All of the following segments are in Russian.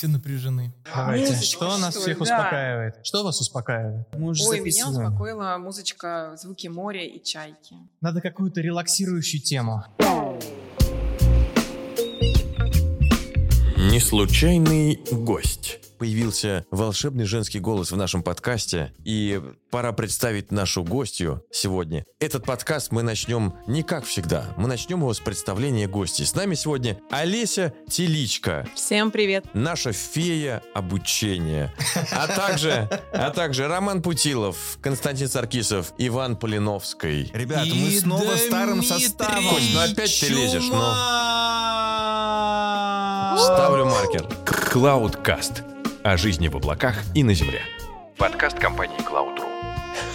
Все напряжены. Давайте. Музычка, Что нас что ли? всех Да. успокаивает? Что вас успокаивает? Мы уже Ой, меня записываем. успокоила музычка, звуки моря и чайки. Надо какую-то релаксирующую тему. Неслучайный гость. Появился волшебный женский голос в нашем подкасте, и пора представить нашу гостью сегодня. Этот подкаст мы начнем не как всегда, мы начнем его с представления гостей. С нами сегодня Олеся Теличка, Всем привет. наша фея обучения, а также, а также Роман Путилов, Константин Саркисов, Иван Полиновский. Ребят, мы снова старым составом. Кость, ну опять ты лезешь, ну. Ставлю маркер. Cloudcast. О жизни в облаках и на Земле. Подкаст компании Cloud.ru.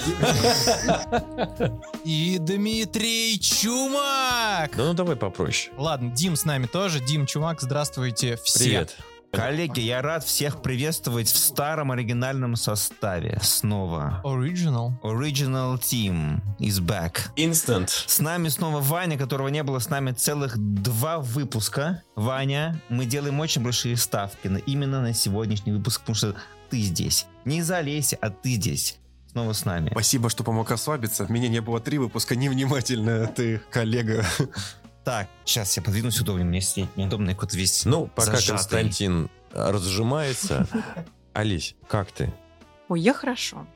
И Дмитрий Чумак! Да ну давай попроще. Ладно, Дим с нами тоже. Дим Чумак, здравствуйте все. Привет. Коллеги, я рад всех приветствовать в старом оригинальном составе снова. Original. Original Team is back. Instant. С нами снова Ваня, которого не было с нами целых два выпуска. Ваня, мы делаем очень большие ставки на, именно на сегодняшний выпуск, потому что ты здесь. Не Олеси, а ты здесь. Снова с нами. Спасибо, что помог ослабиться. Меня не было три выпуска, невнимательно ты, коллега. Так, сейчас я подвинусь удобнее, мне сидеть неудобно, я весь Ну, пока зажатый. Константин разжимается. Олесь, как ты? Ой, я хорошо.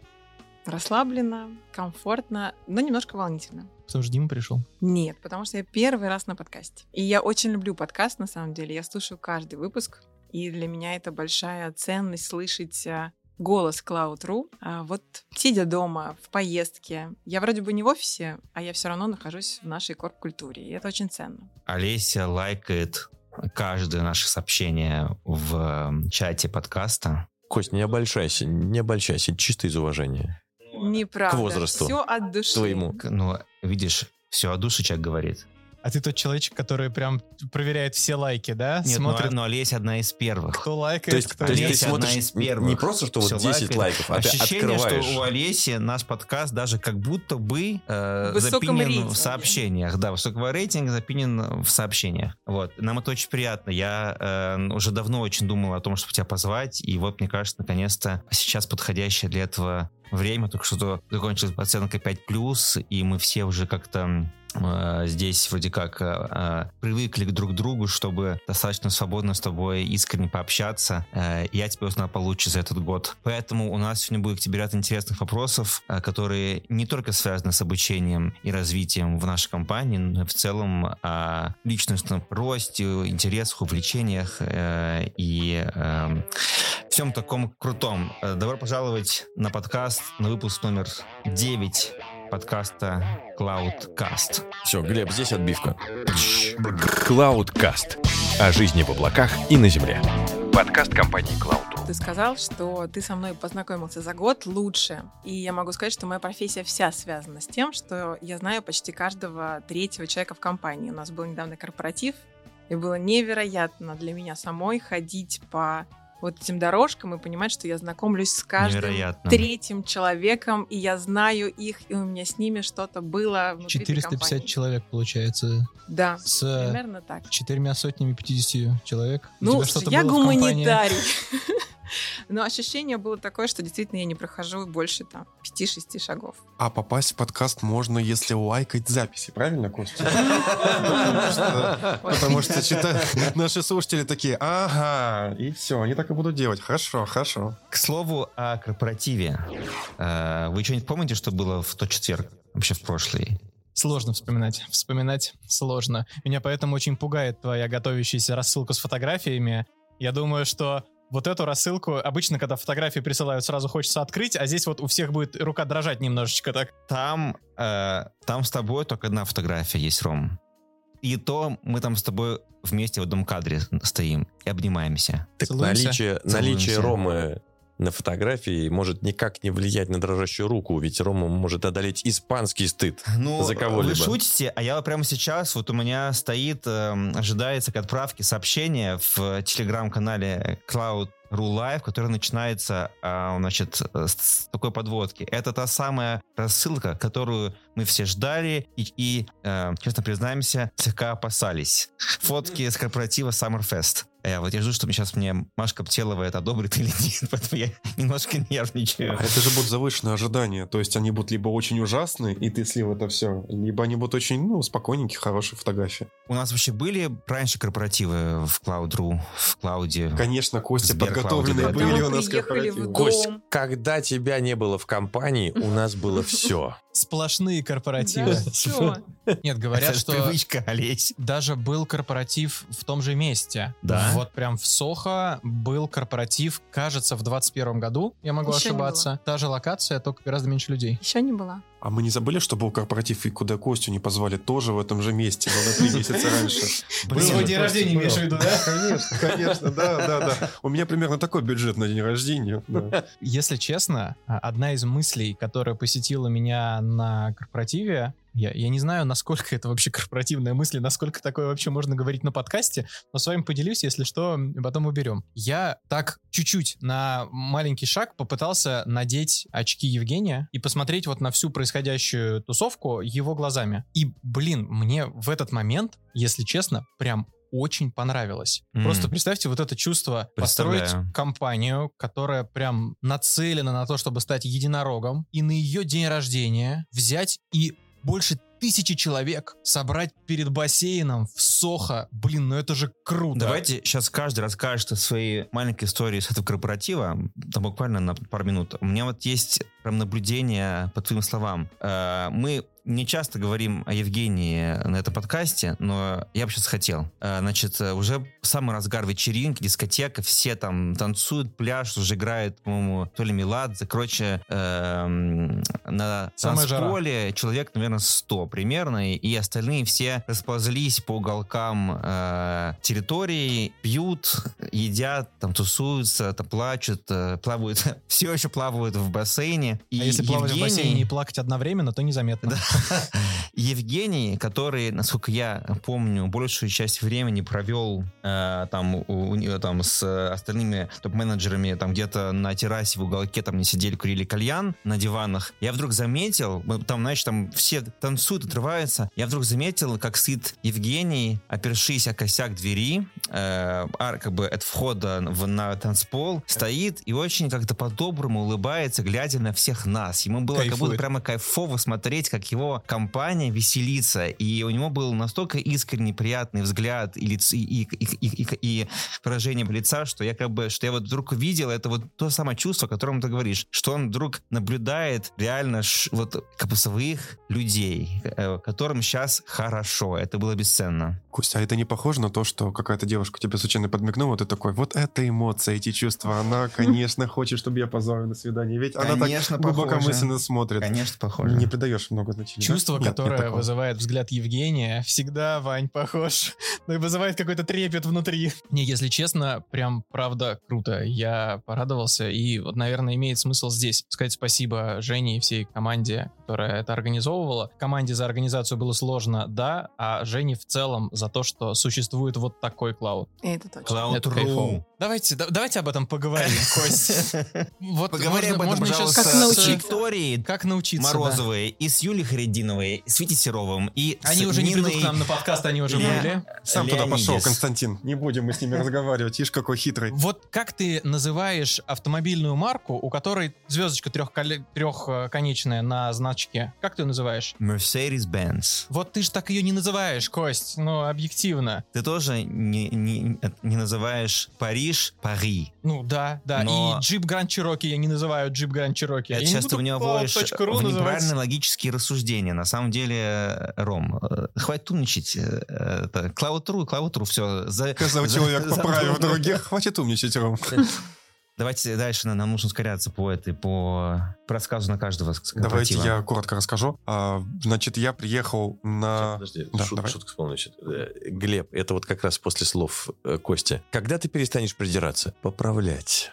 Расслабленно, комфортно, но немножко волнительно. Потому что Дима пришел. Нет, потому что я первый раз на подкасте. И я очень люблю подкаст, на самом деле. Я слушаю каждый выпуск. И для меня это большая ценность слышать а, голос Cloud.ru. А вот сидя дома, в поездке, я вроде бы не в офисе, а я все равно нахожусь в нашей корп-культуре. И это очень ценно. Олеся лайкает каждое наше сообщение в э, чате подкаста. Кость, не обольщайся, не обольщайся, чисто из уважения. Неправда. К возрасту. Все от души. Твоему. Ну, видишь, все о душе человек говорит. А ты тот человечек, который прям проверяет все лайки, да? Нет, ну, Смотрит, а- но Олеся одна из первых. кто лайкает, То есть, кто то есть ты одна смотришь из первых. не просто, что вот Всё 10 лайкает. лайков, а ты Ощущение, открываешь. что у Олеси наш подкаст даже как будто бы э, запинен рейтинге. в сообщениях. Да, высокого рейтинга запинен в сообщениях. Вот. Нам это очень приятно. Я э, уже давно очень думал о том, чтобы тебя позвать. И вот, мне кажется, наконец-то сейчас подходящее для этого время. Только что закончилась оценка 5+, и мы все уже как-то здесь вроде как э, э, привыкли к друг другу, чтобы достаточно свободно с тобой искренне пообщаться. Э, я тебя узнал получше за этот год. Поэтому у нас сегодня будет к тебе ряд интересных вопросов, э, которые не только связаны с обучением и развитием в нашей компании, но и в целом о личностном росте, интересах, увлечениях э, и э, всем таком крутом. Э, Добро пожаловать на подкаст, на выпуск номер 9 подкаста Cloudcast. Все, Глеб, здесь отбивка. Cloudcast. О жизни в облаках и на Земле. Подкаст компании Cloud.ru. Ты сказал, что ты со мной познакомился за год лучше. И я могу сказать, что моя профессия вся связана с тем, что я знаю почти каждого третьего человека в компании. У нас был недавно корпоратив, и было невероятно для меня самой ходить по вот этим дорожкам и понимать, что я знакомлюсь с каждым Невероятно. третьим человеком, и я знаю их, и у меня с ними что-то было внутри этой 450 компании. человек, получается, Да, с э, примерно так. четырьмя сотнями 50 человек. У Ну, тебя что-то я гуманитарий. Но ощущение было такое, что действительно я не прохожу больше там 5-6 шагов. А попасть в подкаст можно, если лайкать записи, правильно, Костя? Потому что- наши слушатели такие, ага, и все, они так и будут делать. Хорошо, хорошо. К слову о корпоративе. Э, Вы что-нибудь помните, что было в тот четверг? Вообще в прошлый? Сложно вспоминать. Вспоминать сложно. Меня поэтому очень пугает твоя готовящаяся рассылка с фотографиями. Я думаю, что вот эту рассылку обычно, когда фотографии присылают, сразу хочется открыть, а здесь вот у всех будет рука дрожать немножечко так. Там, э, там с тобой только одна фотография есть, Ром. И то мы там с тобой вместе в одном кадре стоим и обнимаемся. Так Целуемся? наличие, наличие. Ромы на фотографии может никак не влиять на дрожащую руку, ведь Рома может одолеть испанский стыд. Ну, За кого-либо. вы шутите, а я прямо сейчас, вот у меня стоит, эм, ожидается к отправке сообщение в телеграм-канале Cloud Ru Live, который начинается, а, значит, с с такой подводки. Это та самая рассылка, которую мы все ждали и, и, э, честно признаемся, слегка опасались. Фотки с корпоратива Summerfest. Э, вот я жду, что сейчас мне Машка Птелова это одобрит или нет, поэтому я немножко нервничаю. А это же будут завышенные ожидания. То есть они будут либо очень ужасные, и ты слил это все, либо они будут очень, ну, спокойненькие, хорошие фотографии. У нас вообще были раньше корпоративы в Cloud.ru, в Клауде? Конечно, Костя, подготовленные были у нас корпоративы. Кость, когда тебя не было в компании, у нас было все. Сплошные корпоративы. Да, чё? Нет, говорят, что привычка, Олесь. даже был корпоратив в том же месте. Да? Вот прям в Сохо был корпоратив, кажется, в 21 году, я могу ошибаться. Та же локация, только гораздо меньше людей. Еще не была. А мы не забыли, что был корпоратив, и куда Костю не позвали тоже в этом же месте, но на три месяца раньше. Свой день рождения имеешь в виду, да? Конечно, конечно, да, да, да. У меня примерно такой бюджет на день рождения. Если честно, а, одна из мыслей, которая посетила меня на корпоративе, я, я не знаю, насколько это вообще корпоративная мысль, насколько такое вообще можно говорить на подкасте, но с вами поделюсь, если что, потом уберем. Я так чуть-чуть на маленький шаг попытался надеть очки Евгения и посмотреть вот на всю происходящую тусовку его глазами. И, блин, мне в этот момент, если честно, прям очень понравилось. М. Просто представьте вот это чувство построить компанию, которая прям нацелена на то, чтобы стать единорогом, и на ее день рождения взять и больше тысячи человек собрать перед бассейном в Сохо. Блин, ну это же круто. Давайте сейчас каждый расскажет свои маленькие истории с этого корпоратива, там буквально на пару минут. У меня вот есть прям наблюдение по твоим словам. Э, Мы не часто говорим о Евгении на этом подкасте, но я бы сейчас хотел. Э, Значит, э, уже самый разгар вечеринки, дискотека, все там танцуют, пляж, уже играет, по-моему, то ли Меладзе. Короче, эм, на Самая жара. танцполе человек, наверное, 100 примерно, и остальные все расползлись по уголкам э, территории, пьют, едят, там тусуются, там плачут, э, плавают, все еще плавают в бассейне. И а если плавать в Евгений- бассейне и плакать одновременно, то незаметно. Евгений, который, насколько я помню, большую часть времени провел э, там, у, у там с остальными топ-менеджерами там где-то на террасе в уголке там не сидели, курили кальян на диванах. Я вдруг заметил, мы там, знаешь, там все танцуют, отрываются. Я вдруг заметил, как сидит Евгений, опершись о косяк двери, э, а, как бы от входа в, на танцпол, стоит и очень как-то по-доброму улыбается, глядя на всех нас. Ему было как будто Кайфует. прямо кайфово смотреть, как его компания веселится. И у него был настолько искренний, приятный взгляд и, лиц, и, и, и, и- и- выражение лица, что я как бы, что я вот вдруг увидел, это вот то самое чувство, о котором ты говоришь, что он вдруг наблюдает реально ш- вот как бы своих людей, э, которым сейчас хорошо. Это было бесценно. Костя, а это не похоже на то, что какая-то девушка тебе случайно подмигнула, ты такой, вот это эмоция, эти чувства, она, конечно, хочет, чтобы я позвал на свидание, ведь она так глубокомысленно смотрит. Конечно, похоже. Не придаешь много значения. Да? Чувство, Нет, нет которое такого. вызывает взгляд Евгения, всегда, Вань, похож. Ну и вызывает какой-то трепет внутри. Не, если честно, прям правда круто. Я порадовался. И вот, наверное, имеет смысл здесь сказать спасибо Жене и всей команде, которая это организовывала. Команде за организацию было сложно, да, а Жене в целом за то, что существует вот такой клауд. И это точно. Cloud Это кайфово. Давайте, да- давайте об этом поговорим, Кость. Вот Поговорим об можно, этом, можно еще пожалуйста, Как с научиться. Викторией Как научиться, да. Морозовой, и с Юлей Харидиновой, и с Витей Серовым, и Они с уже не придут Ниной к нам на подкаст, они уже Ле- были. Сам туда Леонидис. пошел, Константин. Не будем мы с ними разговаривать. Ишь, какой хитрый. Вот как ты называешь автомобильную марку, у которой звездочка трехконечная на значке? Как ты ее называешь? Mercedes-Benz. Вот ты же так ее не называешь, Кость, ну, объективно. Ты тоже не, не, не называешь Париж Пари. Ну, да, да. Но- И джип Гранд Чироки я не называю джип Гранд Чироки. Это я не часто буду в него Cloud вводишь точка ру в называть. неправильные логические рассуждения. На самом деле, Ром, э, хватит умничать. э, это Cloud.ru, Cloud.ru, все. За, Сказал за- человек, за- поправив других. Хватит умничать, Ром. Давайте дальше, нам нужно ускоряться по этой, по, по рассказу на каждого Давайте я коротко расскажу. А, Значит, я приехал на... Подожди, да, шут- давай. вспомнил. значит. Э, Глеб, это вот как раз после слов э, Кости. Когда ты перестанешь придираться? Поправлять.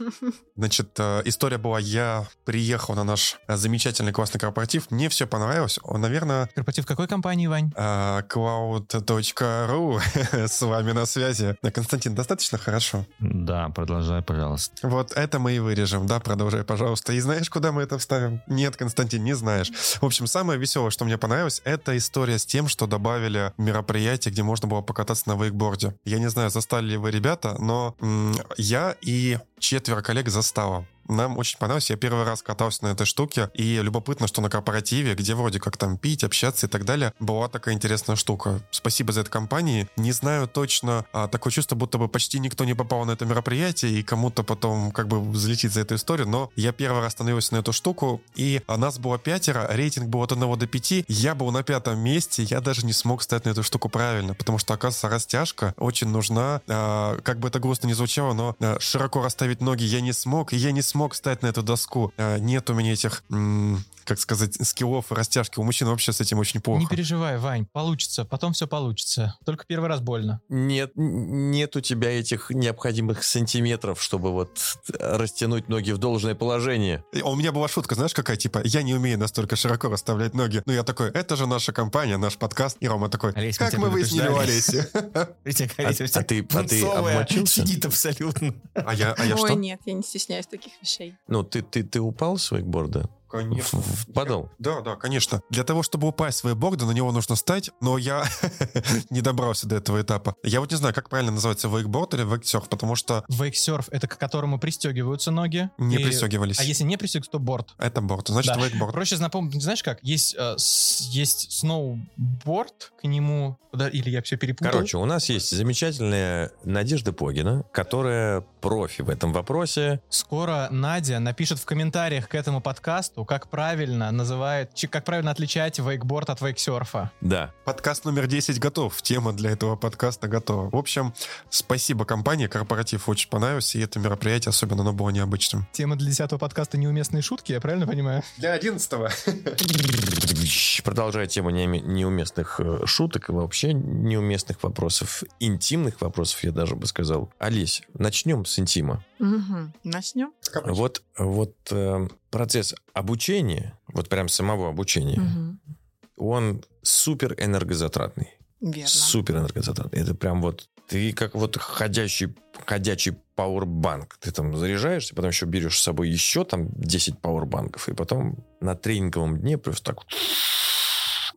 Значит, э, история была, я приехал на наш замечательный классный корпоратив, мне все понравилось. Он, Наверное, Корпоратив какой компании, Вань? cloud.ru с вами на связи. Константин, достаточно хорошо? Да, продолжай, пожалуйста. Пожалуйста. Вот это мы и вырежем, да, продолжай, пожалуйста. И знаешь, куда мы это вставим? Нет, Константин, не знаешь. В общем, самое веселое, что мне понравилось, это история с тем, что добавили мероприятие, где можно было покататься на вейкборде. Я не знаю, застали ли вы ребята, но м, я и четверо коллег застала. Нам очень понравилось. Я первый раз катался на этой штуке. И любопытно, что на корпоративе, где вроде как там пить, общаться и так далее, была такая интересная штука. Спасибо за это компании. Не знаю точно, а, такое чувство, будто бы почти никто не попал на это мероприятие, и кому-то потом как бы взлетит за эту историю. Но я первый раз становился на эту штуку, и а, нас было пятеро, рейтинг был от 1 до 5. Я был на пятом месте, я даже не смог стать на эту штуку правильно, потому что, оказывается, растяжка очень нужна. А, как бы это грустно не звучало, но а, широко расставить ноги я не смог, и я не смог встать на эту доску. А, нет у меня этих, как сказать, скиллов и растяжки. У мужчин вообще с этим очень плохо. Не переживай, Вань, получится, потом все получится. Только первый раз больно. Нет, нет у тебя этих необходимых сантиметров, чтобы вот растянуть ноги в должное положение. А У меня была шутка, знаешь, какая, типа, я не умею настолько широко расставлять ноги. Ну, я такой, это же наша компания, наш подкаст. И Рома такой, Олесь, как мы выяснили у Олеси? А- Олеся а ты- а обмочился? Сидит абсолютно. А я, а я Ой, что? нет, я не стесняюсь таких вещей. Ну, ты, ты, ты упал с вейкборда? Конечно. В- в подол? Да, да, конечно. Для того, чтобы упасть с вейкборда, на него нужно стать, но я не добрался до этого этапа. Я вот не знаю, как правильно называется вейкборд или вейксерф, потому что Вейксерф — это к которому пристегиваются ноги. не И- пристегивались. А если не пристегиваются, то борт. Это борт, значит Да. вейкборд. Проще напомнить, знаешь как? Есть, э, с- есть сноуборд, к нему... да, или я все перепутал. Короче, у нас есть замечательная Надежда Погина, которая профи в этом вопросе. Скоро Надя напишет в комментариях к этому подкасту, как правильно называет, чи- как правильно отличать вейкборд от вейксерфа. Да. Подкаст номер 10 готов. Тема для этого подкаста готова. В общем, спасибо компании. Корпоратив очень понравился. И это мероприятие, особенно оно было необычным. Тема для десятого подкаста «Неуместные шутки», я правильно понимаю? Для одиннадцатого. Продолжая тему неуме- неуместных э, шуток и вообще неуместных вопросов, интимных вопросов, я даже бы сказал. Олесь, начнем с интима. Мгм. Начнем? Вот, вот э, процесс обучения, вот прям самого обучения, Мгм. он супер энергозатратный. Верно. Супер энергозатратный. Это прям вот ты как вот ходящий, ходячий пауэрбанк. Ты там заряжаешься, потом еще берешь с собой еще там 10 пауэрбанков, и потом на тренинговом дне просто так вот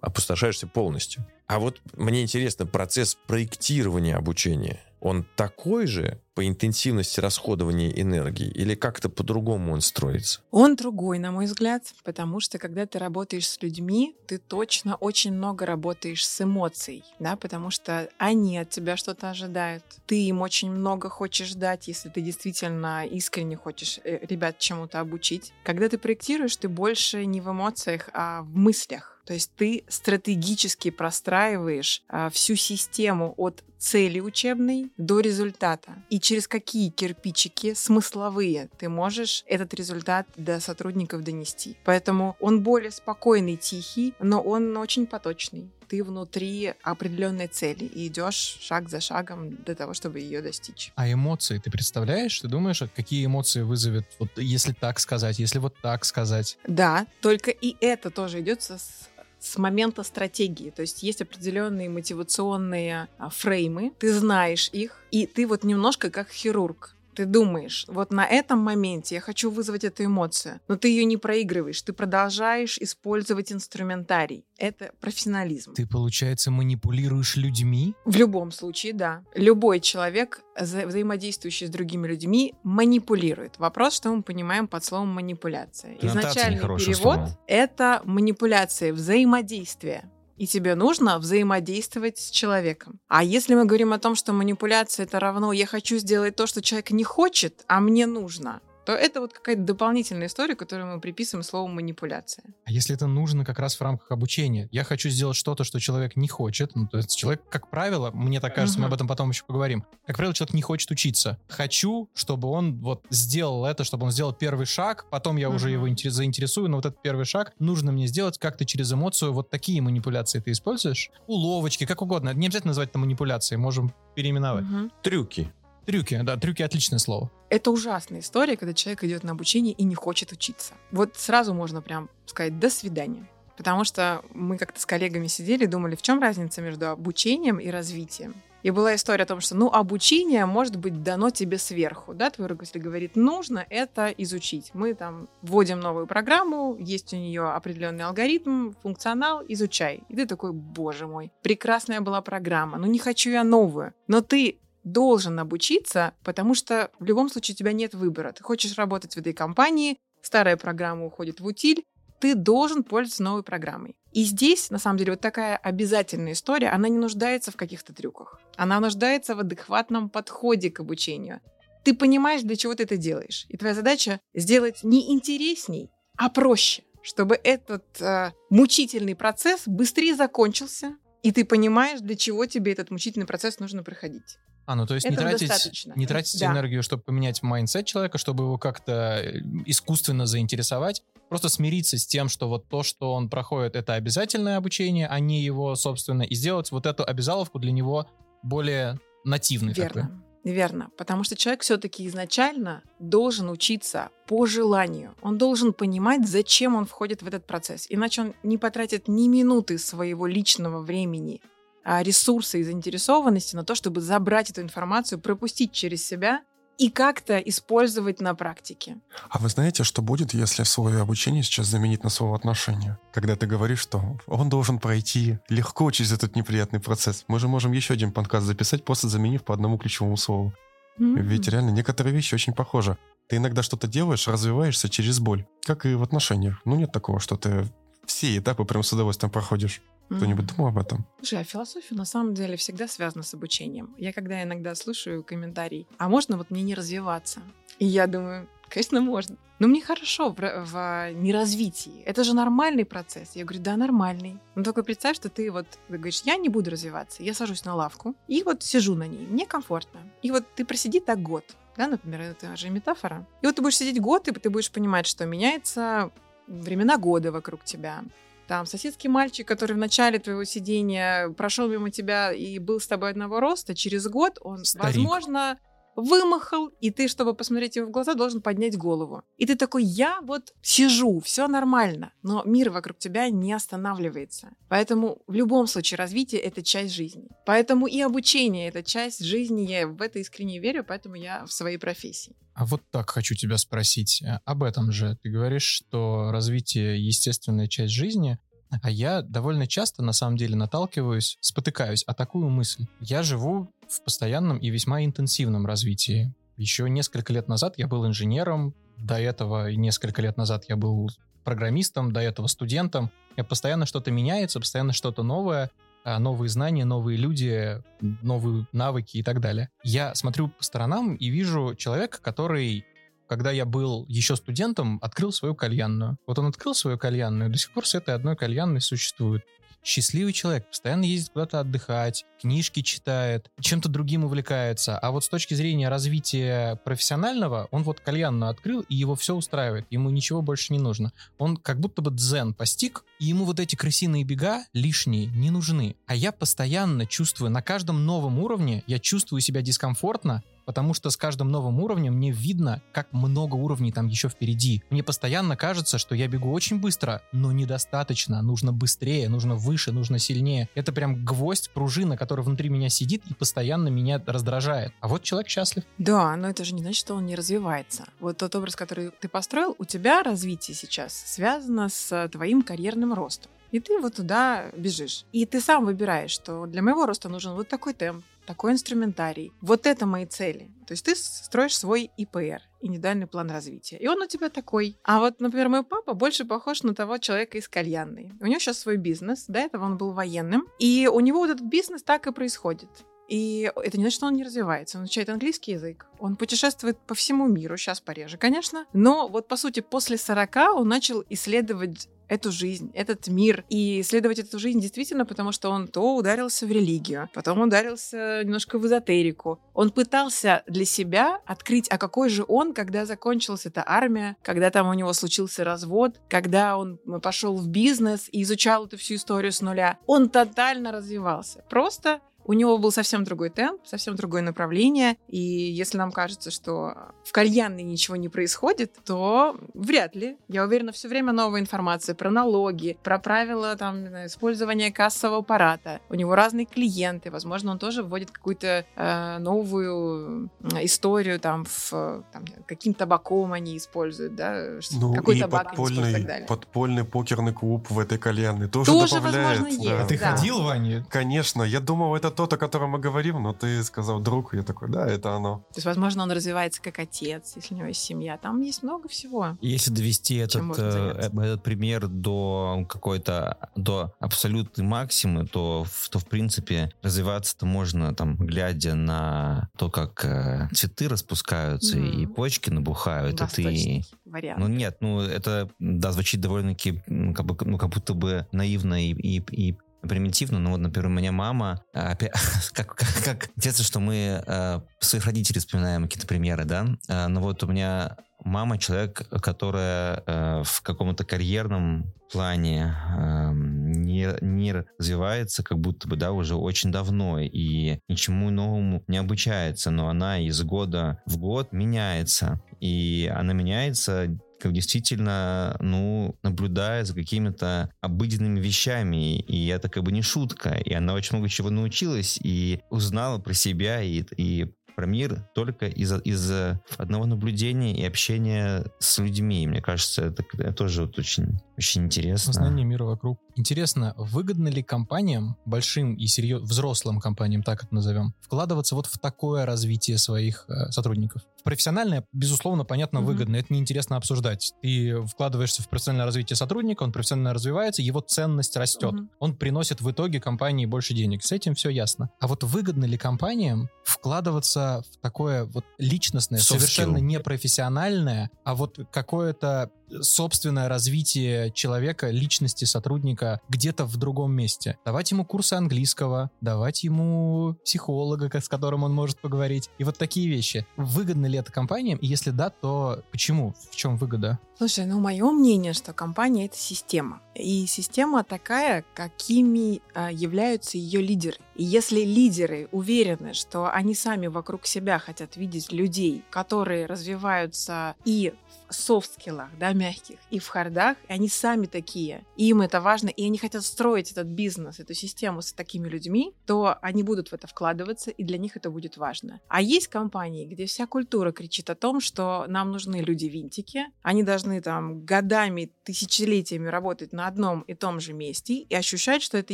опустошаешься полностью. А вот мне интересно, процесс проектирования обучения, он такой же по интенсивности расходования энергии или как-то по-другому он строится? Он другой, на мой взгляд, потому что когда ты работаешь с людьми, ты точно очень много работаешь с эмоцией, да, потому что они от тебя что-то ожидают. Ты им очень много хочешь дать, если ты действительно искренне хочешь э, ребят чему-то обучить. Когда ты проектируешь, ты больше не в эмоциях, а в мыслях. То есть ты стратегически простраиваешь а, всю систему от цели учебной до результата. И через какие кирпичики смысловые ты можешь этот результат до сотрудников донести. Поэтому он более спокойный, тихий, но он очень поточный. Ты внутри определенной цели и идешь шаг за шагом для того, чтобы ее достичь. А эмоции, ты представляешь? Ты думаешь, какие эмоции вызовет, вот если так сказать, если вот так сказать? Да, только и это тоже идет со- с, с момента стратегии. То есть есть определенные мотивационные а, фреймы, ты знаешь их, и ты вот немножко как хирург. Ты думаешь, вот на этом моменте я хочу вызвать эту эмоцию, но ты ее не проигрываешь, ты продолжаешь использовать инструментарий. Это профессионализм. Ты, получается, манипулируешь людьми? В любом случае, да. Любой человек, вза- взаимодействующий с другими людьми, манипулирует. Вопрос, что мы понимаем под словом манипуляция. Изначальный перевод это манипуляция, взаимодействие. И тебе нужно взаимодействовать с человеком. А если мы говорим о том, что манипуляция это равно я хочу сделать то, что человек не хочет, а мне нужно, то это вот какая-то дополнительная история, которую мы приписываем слову манипуляция. А если это нужно как раз в рамках обучения? Я хочу сделать что-то, что человек не хочет. Ну, то есть человек, как правило, мне так кажется, мы Мгм. об этом потом еще поговорим. Как правило, человек не хочет учиться. Хочу, чтобы он вот сделал это, чтобы он сделал первый шаг, потом я уже Мгм. его интерес- заинтересую, но вот этот первый шаг нужно мне сделать как-то через эмоцию. Вот такие манипуляции ты используешь? Уловочки, как угодно. Не обязательно называть это манипуляцией, можем переименовать. Мгм. Трюки. Трюки, да, трюки отличное слово. Это ужасная история, когда человек идет на обучение и не хочет учиться. Вот сразу можно прям сказать «до свидания». Потому что мы как-то с коллегами сидели думали, в чем разница между обучением и развитием. И была история о том, что, ну, обучение может быть дано тебе сверху, да, твой руководитель говорит, нужно это изучить. Мы там вводим новую программу, есть у нее определенный алгоритм, функционал, изучай. И ты такой, боже мой, прекрасная была программа, ну не хочу я новую. Но ты должен обучиться, потому что в любом случае у тебя нет выбора. Ты хочешь работать в этой компании, старая программа уходит в утиль, ты должен пользоваться новой программой. И здесь, на самом деле, вот такая обязательная история, она не нуждается в каких-то трюках. Она нуждается в адекватном подходе к обучению. Ты понимаешь, для чего ты это делаешь. И твоя задача сделать не интересней, а проще, чтобы этот э, мучительный процесс быстрее закончился, и ты понимаешь, для чего тебе этот мучительный процесс нужно проходить. А, ну то есть не тратить, достаточно. не тратить Да. энергию, чтобы поменять mindset человека, чтобы его как-то э, искусственно заинтересовать. Просто смириться с тем, что вот то, что он проходит, это обязательное обучение, а не его, собственно, и сделать вот эту обязаловку для него более нативной такой. Верно. Верно, потому что человек все-таки изначально должен учиться по желанию. Он должен понимать, зачем он входит в этот процесс. Иначе он не потратит ни минуты своего личного времени, а, ресурса и заинтересованности на то, чтобы забрать эту информацию, пропустить через себя и как-то использовать на практике. А вы знаете, что будет, если свое обучение сейчас заменить на слово отношения? Когда ты говоришь, что он должен пройти легко через этот неприятный процесс. Мы же можем еще один подкаст записать, просто заменив по одному ключевому слову. Ведь реально некоторые вещи очень похожи. Ты иногда что-то делаешь, развиваешься через боль. Как и в отношениях. Ну, нет такого, что ты все этапы прям с удовольствием проходишь. Кто-нибудь думал об этом? Слушай, а философия на самом деле всегда связана с обучением. Я когда иногда слушаю комментарий, а можно вот мне не развиваться? И я думаю, конечно, можно. Но мне хорошо в, в неразвитии. Это же нормальный процесс. Я говорю, да, нормальный. Но только представь, что ты вот ты говоришь, я не буду развиваться. Я сажусь на лавку и вот сижу на ней. Мне комфортно. И вот ты просиди так год. Да, например, это же метафора. И вот ты будешь сидеть год, и ты будешь понимать, что меняется времена года вокруг тебя. Там соседский мальчик, который в начале твоего сидения прошел мимо тебя и был с тобой одного роста, через год он, Старик. возможно, вымахал, и ты, чтобы посмотреть ему в глаза, должен поднять голову. И ты такой, я вот сижу, все нормально, но мир вокруг тебя не останавливается. Поэтому в любом случае развитие — это часть жизни. Поэтому и обучение — это часть жизни. Я в это искренне верю, поэтому я в своей профессии. А вот так хочу тебя спросить э, об этом же. Ты говоришь, что развитие — естественная часть жизни, а я довольно часто, на самом деле, наталкиваюсь, спотыкаюсь о такую мысль. Я живу в постоянном и весьма интенсивном развитии. Еще несколько лет назад я был инженером, до этого и несколько лет назад я был программистом, до этого студентом. И постоянно что-то меняется, постоянно что-то новое, а, новые знания, новые люди, новые навыки и так далее. Я смотрю по сторонам и вижу человека, который, когда я был еще студентом, открыл свою кальянную. Вот он открыл свою кальянную, до сих пор с этой одной кальянной существует. Счастливый человек, постоянно ездит куда-то отдыхать, книжки читает, чем-то другим увлекается. А вот с точки зрения развития профессионального, он вот кальянную открыл, и его все устраивает, ему ничего больше не нужно. Он как будто бы дзен постиг, и ему вот эти крысиные бега лишние не нужны. А я постоянно чувствую, на каждом новом уровне я чувствую себя дискомфортно, потому что с каждым новым уровнем мне видно, как много уровней там еще впереди. Мне постоянно кажется, что я бегу очень быстро, но недостаточно. Нужно быстрее, нужно выше, нужно сильнее. Это прям гвоздь, пружина, которая внутри меня сидит и постоянно меня раздражает. А вот человек счастлив. Да, но это же не значит, что он не развивается. Вот тот образ, который ты построил, у тебя развитие сейчас связано с твоим карьерным ростом. И ты вот туда бежишь. И ты сам выбираешь, что для моего роста нужен вот такой темп, такой инструментарий. Вот это мои цели. То есть ты строишь свой ИПР, индивидуальный план развития. И он у тебя такой. А вот, например, мой папа больше похож на того человека из кальянной. У него сейчас свой бизнес. До этого он был военным. И у него вот этот бизнес так и происходит. И это не значит, что он не развивается. Он изучает английский язык. Он путешествует по всему миру, сейчас пореже, конечно. Но вот, по сути, после 40 он начал исследовать эту жизнь, этот мир. И исследовать эту жизнь действительно, потому что он то ударился в религию, потом ударился немножко в эзотерику. Он пытался для себя открыть, а какой же он, когда закончилась эта армия, когда там у него случился развод, когда он пошел в бизнес и изучал эту всю историю с нуля. Он тотально развивался. Просто У него был совсем другой темп, совсем другое направление. И если нам кажется, что в кальянной ничего не происходит, то вряд ли. Я уверена, все время новая информация про налоги, про правила там, использования кассового аппарата. У него разные клиенты. Возможно, он тоже вводит какую-то э, новую историю там в там, каким табаком они используют, да, ну, какой и табак подпольный, и так далее. подпольный покерный клуб в этой кальянной тоже, тоже добавляет. Возможно, да. есть, а ты да. ходил, Ваня? Конечно, я думал, это тот, о котором мы говорим, но ты сказал друг, и я такой, да, это оно. То есть, возможно, он развивается как отец, если у него есть семья. Там есть много всего. Если довести этот, э, этот пример до какой-то, до абсолютной максимы, то, то в принципе развиваться-то можно там, глядя на то, как э, цветы распускаются mm-hmm. и почки набухают. Это ты... вариант. Ну нет, ну это да, звучит довольно-таки как, бы, ну, как будто бы наивно и, и, и примитивно, но вот, например, у меня мама, опять, как, как, как интересно, что мы э, своих родителей вспоминаем какие-то примеры, да, э, но вот у меня мама человек, которая э, в каком-то карьерном плане э, не, не развивается, как будто бы, да, уже очень давно, и ничему новому не обучается, но она из года в год меняется, и она меняется как действительно, ну, наблюдая за какими-то обыденными вещами, и это как бы не шутка, и она очень много чего научилась, и узнала про себя, и, и про мир только из, из одного наблюдения и общения с людьми. И мне кажется, это, это тоже вот очень, очень интересно. Знание мира вокруг. Интересно, выгодно ли компаниям, большим и серьез... взрослым компаниям, так это назовем, вкладываться вот в такое развитие своих э, сотрудников? Профессиональное, безусловно, понятно, mm-hmm. выгодно. Это неинтересно обсуждать. Ты вкладываешься в профессиональное развитие сотрудника, он профессионально развивается, его ценность растет. Mm-hmm. Он приносит в итоге компании больше денег. С этим все ясно. А вот выгодно ли компаниям вкладываться в такое вот личностное, Soft совершенно skill. непрофессиональное, а вот какое-то собственное развитие человека, личности сотрудника где-то в другом месте. Давать ему курсы английского, давать ему психолога, с которым он может поговорить. И вот такие вещи. Выгодно ли это компаниям? И если да, то почему? В чем выгода? Слушай, ну мое мнение, что компания это система. И система такая, какими а, являются ее лидеры. И если лидеры уверены, что они сами вокруг себя хотят видеть людей, которые развиваются и софт-скиллах, да, мягких, и в хардах, и они сами такие. И им это важно, и они хотят строить этот бизнес, эту систему с такими людьми, то они будут в это вкладываться, и для них это будет важно. А есть компании, где вся культура кричит о том, что нам нужны люди-винтики, они должны там годами, тысячелетиями работать на одном и том же месте и ощущать, что это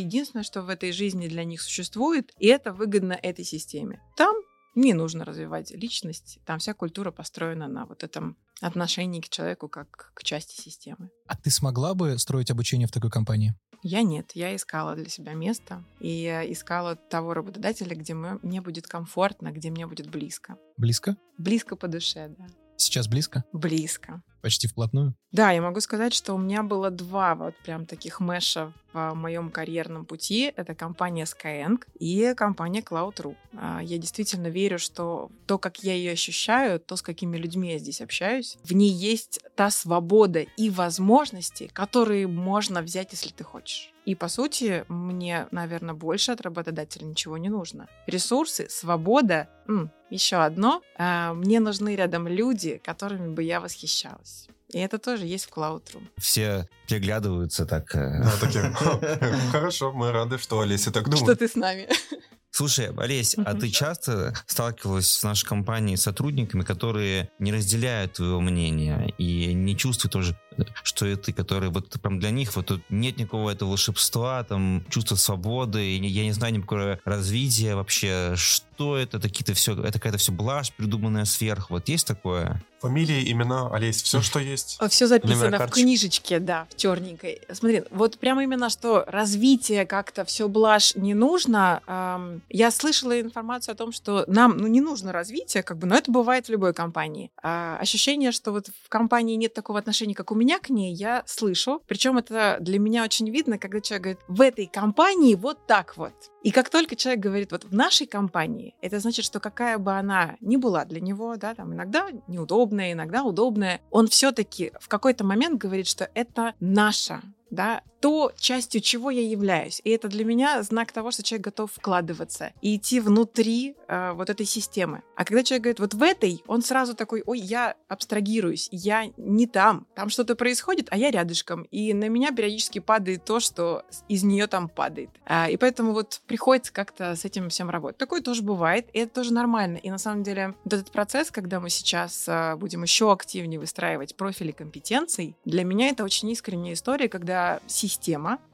единственное, что в этой жизни для них существует, и это выгодно этой системе. Там не нужно развивать личность, там вся культура построена на вот этом отношении к человеку как к части системы. А ты смогла бы строить обучение в такой компании? Я нет, я искала для себя место и искала того работодателя, где мне будет комфортно, где мне будет близко. Близко? Близко по душе, да. Сейчас близко? Близко. Почти вплотную? Да, я могу сказать, что у меня было два вот прям таких мэша в моем карьерном пути. Это компания Skyeng и компания Cloud.ru. А, я действительно верю, что то, как я ее ощущаю, то, с какими людьми я здесь общаюсь, в ней есть та свобода и возможности, которые можно взять, если ты хочешь. И, по сути, мне, наверное, больше от работодателя ничего не нужно. Ресурсы, свобода, м, еще одно. А, мне нужны рядом люди, которыми бы я восхищалась. И это тоже есть в Cloud.ru. Все переглядываются так. Э. Да, такие, хорошо, мы рады, что Олеся так думает. Что ты с нами. Слушай, Олесь, а ты часто сталкивалась в нашей компании с сотрудниками, которые не разделяют твоего мнения и не чувствуют тоже, что это ты, которые вот прям для них вот тут нет никакого этого волшебства, там чувства свободы, и я не знаю никакого развития вообще, что это, какие-то все, это какая-то все блажь, придуманная сверху, вот есть такое? Фамилии, имена, Олесь, все, что есть. Все записано в книжечке, да, в черненькой. Смотри, вот прямо именно что развитие как-то все блажь не нужно. Эм, я слышала информацию о том, что нам ну, не нужно развитие, как бы, но это бывает в любой компании. А ощущение, что вот в компании нет такого отношения, как у меня к ней, я слышу. Причем это для меня очень видно, когда человек говорит, в этой компании вот так вот. И как только человек говорит, вот в нашей компании, это значит, что какая бы она ни была для него, да, там иногда неудобная, иногда удобная, он все-таки в какой-то момент говорит, что это наша да, то, частью чего я являюсь. И это для меня знак того, что человек готов вкладываться и идти внутри э, вот этой системы. А когда человек говорит, вот в этой, он сразу такой, ой, я абстрагируюсь, я не там, там что-то происходит, а я рядышком. И на меня периодически падает то, что из нее там падает. А, и поэтому вот приходится как-то с этим всем работать. Такое тоже бывает, и это тоже нормально. И на самом деле вот этот процесс, когда мы сейчас а, будем еще активнее выстраивать профили компетенций, для меня это очень искренняя история, когда система,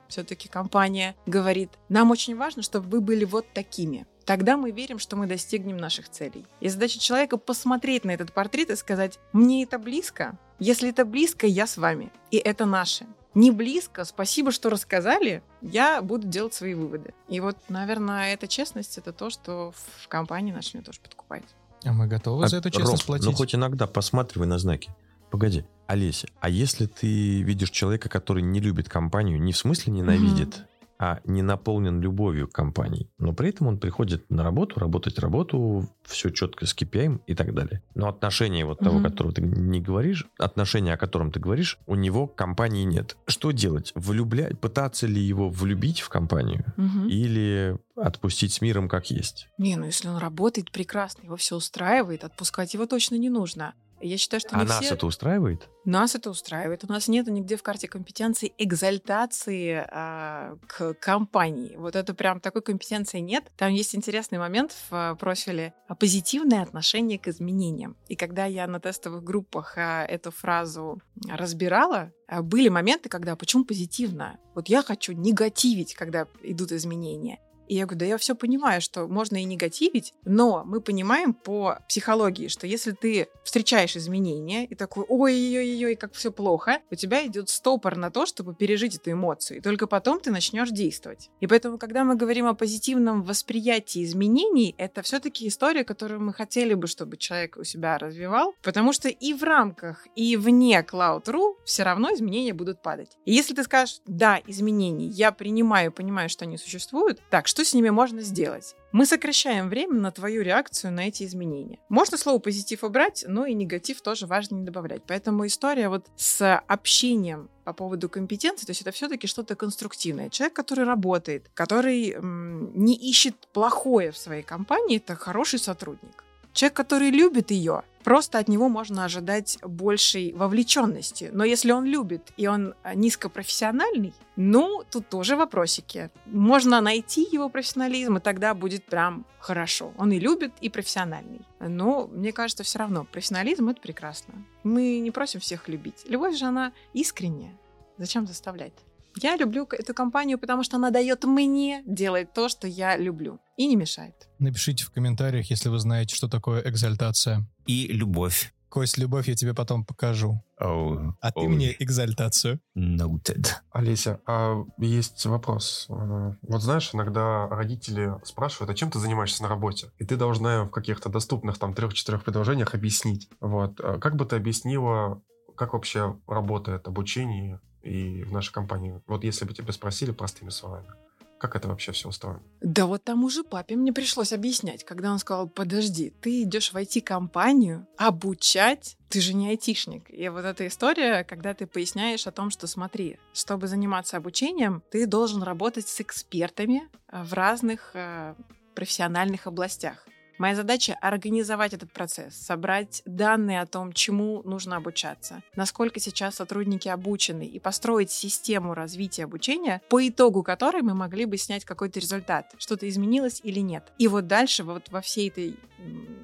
все-таки компания говорит, нам очень важно, чтобы вы были вот такими. Тогда мы верим, что мы достигнем наших целей. И задача человека посмотреть на этот портрет и сказать, мне это близко. Если это близко, я с вами. И это наше. Не близко, спасибо, что рассказали, я буду делать свои выводы. И вот, наверное, эта честность, это то, что в компании нашей тоже подкупает. А мы готовы А, за эту честность Ром, платить? Ну, хоть иногда посматривай на знаки. Погоди, Олеся, а если ты видишь человека, который не любит компанию, не в смысле ненавидит, а не наполнен любовью к компании, но при этом он приходит на работу, работать работу, все четко с KPI и так далее. Но отношения вот того, Мгм. которого ты не говоришь, отношения, о котором ты говоришь, у него компании нет. Что делать? Влюблять, пытаться ли его влюбить в компанию Мгм. или отпустить с миром как есть? Не, ну если он работает прекрасно, его все устраивает, отпускать его точно не нужно. Я считаю, что А не нас все... это устраивает? Нас это устраивает. У нас нет нигде в карте компетенций экзальтации а, к компании. Вот это прям такой компетенции нет. Там есть интересный момент в а, профиле а, позитивное отношение к изменениям. И когда я на тестовых группах а, эту фразу разбирала, а, были моменты, когда почему позитивно? Вот я хочу негативить, когда идут изменения. И я говорю, да я все понимаю, что можно и негативить, но мы понимаем по психологии, что если ты встречаешь изменения и такой, ой-ой-ой, как все плохо, у тебя идет стопор на то, чтобы пережить эту эмоцию, и только потом ты начнешь действовать. И поэтому, когда мы говорим о позитивном восприятии изменений, это все-таки история, которую мы хотели бы, чтобы человек у себя развивал, потому что и в рамках, и вне Cloud.ru все равно изменения будут падать. И если ты скажешь, да, изменения, я принимаю, понимаю, что они существуют, так, что с ними можно сделать? Мы сокращаем время на твою реакцию на эти изменения. Можно слово позитив убрать, но и негатив тоже важно не добавлять. Поэтому история вот с общением по поводу компетенции, то есть это все-таки что-то конструктивное. Человек, который работает, который м, не ищет плохое в своей компании, это хороший сотрудник. Человек, который любит ее, просто от него можно ожидать большей вовлеченности. Но если он любит и он низкопрофессиональный, ну, тут тоже вопросики. Можно найти его профессионализм, и тогда будет прям хорошо. Он и любит, и профессиональный. Но мне кажется, все равно профессионализм — это прекрасно. Мы не просим всех любить. Любовь же, она искренняя. Зачем заставлять? Я люблю эту компанию, потому что она дает мне делать то, что я люблю, и не мешает. Напишите в комментариях, если вы знаете, что такое экзальтация. И любовь. Кость, любовь я тебе потом покажу. Oh, А ты ой, мне экзальтацию. Noted. Олеся, а есть вопрос. Э, Вот знаешь, иногда родители спрашивают, а чем ты занимаешься на работе? И ты должна в каких-то доступных там трех-четырех предложениях объяснить. Вот. А Как бы ты объяснила, как вообще работает обучение и в нашей компании? Вот если бы тебя спросили простыми словами. Как это вообще все устроено? Да вот тому же папе мне пришлось объяснять, когда он сказал, подожди, ты идешь в IT-компанию обучать, ты же не айтишник. И вот эта история, когда ты поясняешь о том, что смотри, чтобы заниматься обучением, ты должен работать с экспертами э, в разных э, профессиональных областях. Моя задача — организовать этот процесс, собрать данные о том, чему нужно обучаться, насколько сейчас сотрудники обучены, и построить систему развития обучения, по итогу которой мы могли бы снять какой-то результат, что-то изменилось или нет. И вот дальше, вот во всей этой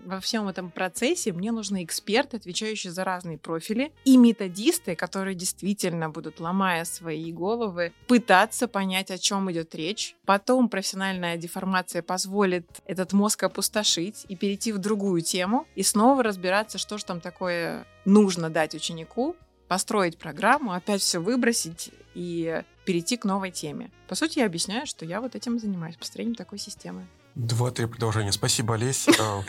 во всем этом процессе мне нужны эксперты, отвечающие за разные профили, и методисты, которые действительно будут, ломая свои головы, пытаться понять, о чем идет речь. Потом профессиональная деформация позволит этот мозг опустошить и перейти в другую тему, и снова разбираться, что же там такое нужно дать ученику, построить программу, опять все выбросить и перейти к новой теме. По сути, я объясняю, что я вот этим занимаюсь, построением такой системы. Два-три предложения. Спасибо, Олесь. А,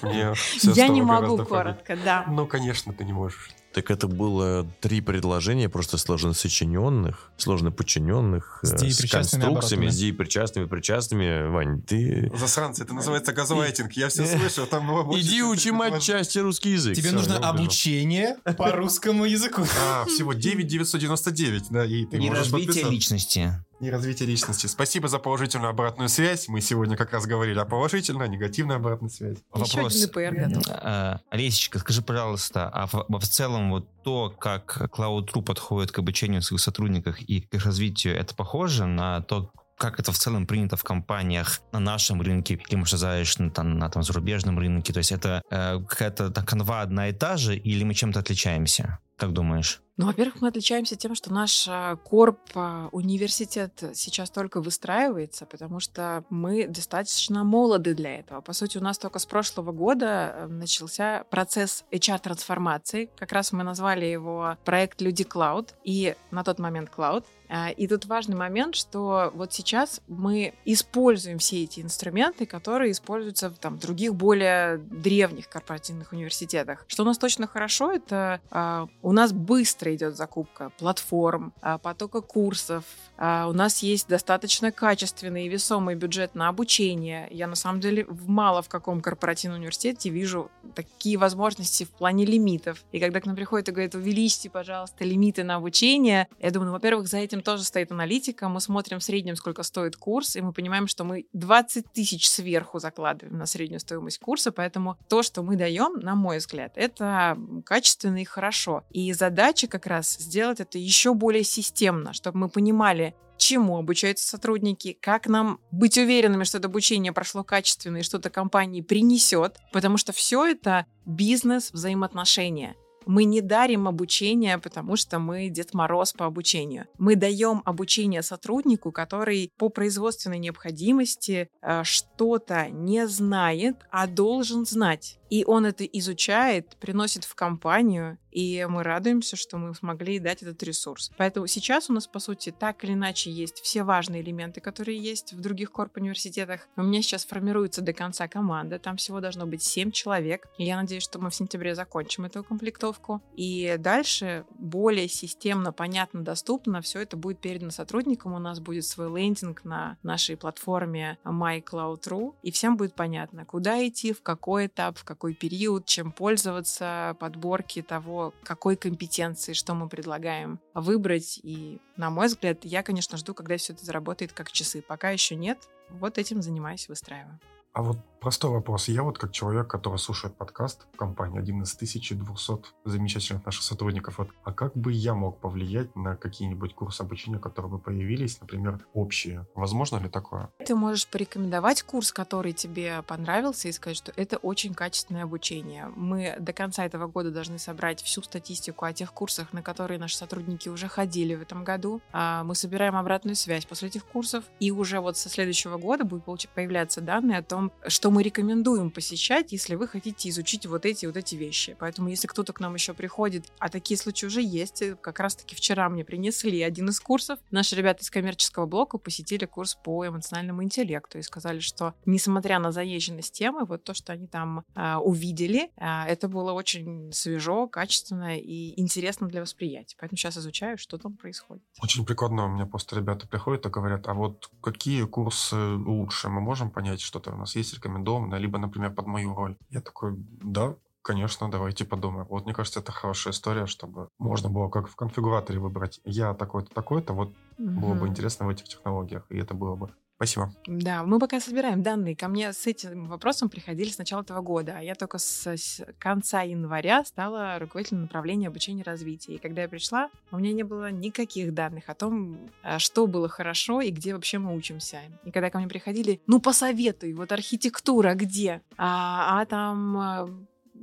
Я не могу коротко, да. Ну, конечно, ты не можешь. Так это было три предложения, просто сложно сочиненных, сложно подчиненных, С э, с конструкциями, оборотами. с деепричастными, причастными. Вань, ты... Засранцы, это называется газлайтинг. Я все слышу, там его больше Иди учи предлож- матчасти русский язык. Тебе нужно обучение по русскому языку. А, всего 9999, да, и ты Не можешь развитие личности. И развитие личности. Спасибо за положительную обратную связь. Мы сегодня как раз говорили о положительной, о негативной обратной связи. Еще один ИПР готов. Э, Олесечка, скажи, пожалуйста, а в, в целом вот то, как Cloud.ru подходит к обучению своих сотрудников и к их развитию, это похоже на то, как это в целом принято в компаниях на нашем рынке, или, может, сказать, на, там, на там, зарубежном рынке? То есть это э, какая-то канва одна и та же, или мы чем-то отличаемся? Как думаешь? Ну, во-первых, мы отличаемся тем, что наш а, корп а, университет сейчас только выстраивается, потому что мы достаточно молоды для этого. По сути, у нас только с прошлого года э, начался процесс HR-трансформации. Как раз мы назвали его проект «Люди Клауд», и на тот момент «Клауд». А, И тут важный момент, что вот сейчас мы используем все эти инструменты, которые используются в там, других более древних корпоративных университетах. Что у нас точно хорошо, это а, у нас быстро идет закупка платформ, а, потока курсов. А, у нас есть достаточно качественный и весомый бюджет на обучение. Я на самом деле в мало в каком корпоративном университете вижу такие возможности в плане лимитов. И когда к нам приходят и говорят, увеличьте, пожалуйста, лимиты на обучение, я думаю, ну, во-первых, за этим тоже стоит аналитика. Мы смотрим в среднем, сколько стоит курс, и мы понимаем, что мы 20 тысяч сверху закладываем на среднюю стоимость курса, поэтому то, что мы даем, на мой взгляд, это качественно и хорошо. И задача как раз сделать это еще более системно, чтобы мы понимали, чему обучаются сотрудники, как нам быть уверенными, что это обучение прошло качественно и что-то компании принесет, потому что все это бизнес взаимоотношения. Мы не дарим обучение, потому что мы Дед Мороз по обучению. Мы даем обучение сотруднику, который по производственной необходимости э, что-то не знает, а должен знать. И он это изучает, приносит в компанию, и мы радуемся, что мы смогли дать этот ресурс. Поэтому сейчас у нас, по сути, так или иначе есть все важные элементы, которые есть в других корп-университетах. У меня сейчас формируется до конца команда, там всего должно быть 7 человек. Я надеюсь, что мы в сентябре закончим эту комплектовку. И дальше более системно, понятно, доступно все это будет передано сотрудникам. У нас будет свой лендинг на нашей платформе MyCloud.ru, и всем будет понятно, куда идти, в какой этап, в какой период, чем пользоваться, подборки того, какой компетенции, что мы предлагаем выбрать. И, на мой взгляд, я, конечно, жду, когда все это заработает как часы. Пока еще нет. Вот этим занимаюсь, выстраиваю. А вот простой вопрос. Я вот как человек, который слушает подкаст в компании, один из 1200 замечательных наших сотрудников, вот, а как бы я мог повлиять на какие-нибудь курсы обучения, которые бы появились, например, общие? Возможно ли такое? Ты можешь порекомендовать курс, который тебе понравился, и сказать, что это очень качественное обучение. Мы до конца этого года должны собрать всю статистику о тех курсах, на которые наши сотрудники уже ходили в этом году. А Мы собираем обратную связь после этих курсов, и уже вот со следующего года будут появляться данные о том, что мы рекомендуем посещать, если вы хотите изучить вот эти вот эти вещи. Поэтому, если кто-то к нам еще приходит, а такие случаи уже есть, и как раз-таки вчера мне принесли один из курсов. Наши ребята из коммерческого блока посетили курс по эмоциональному интеллекту и сказали, что несмотря на заезженность темы, вот то, что они там а, увидели, а, это было очень свежо, качественно и интересно для восприятия. Поэтому сейчас изучаю, что там происходит. Очень прикольно, у меня просто ребята приходят и говорят, а вот какие курсы лучше? Мы можем понять, что-то у нас есть рекомендованное, либо, например, под мою роль? Я такой, да, конечно, давайте подумаем. Вот мне кажется, это хорошая история, чтобы можно было как в конфигураторе выбрать я такой-то, такой-то, вот было бы интересно в этих технологиях, и это было бы. Спасибо. Да, мы пока собираем данные. Ко мне с этим вопросом приходили с начала этого года, а я только с, с конца января стала руководителем направления обучения и развития. И когда я пришла, у меня не было никаких данных о том, а, что было хорошо и где вообще мы учимся. И когда ко мне приходили, ну посоветуй, вот архитектура где? А, а там а,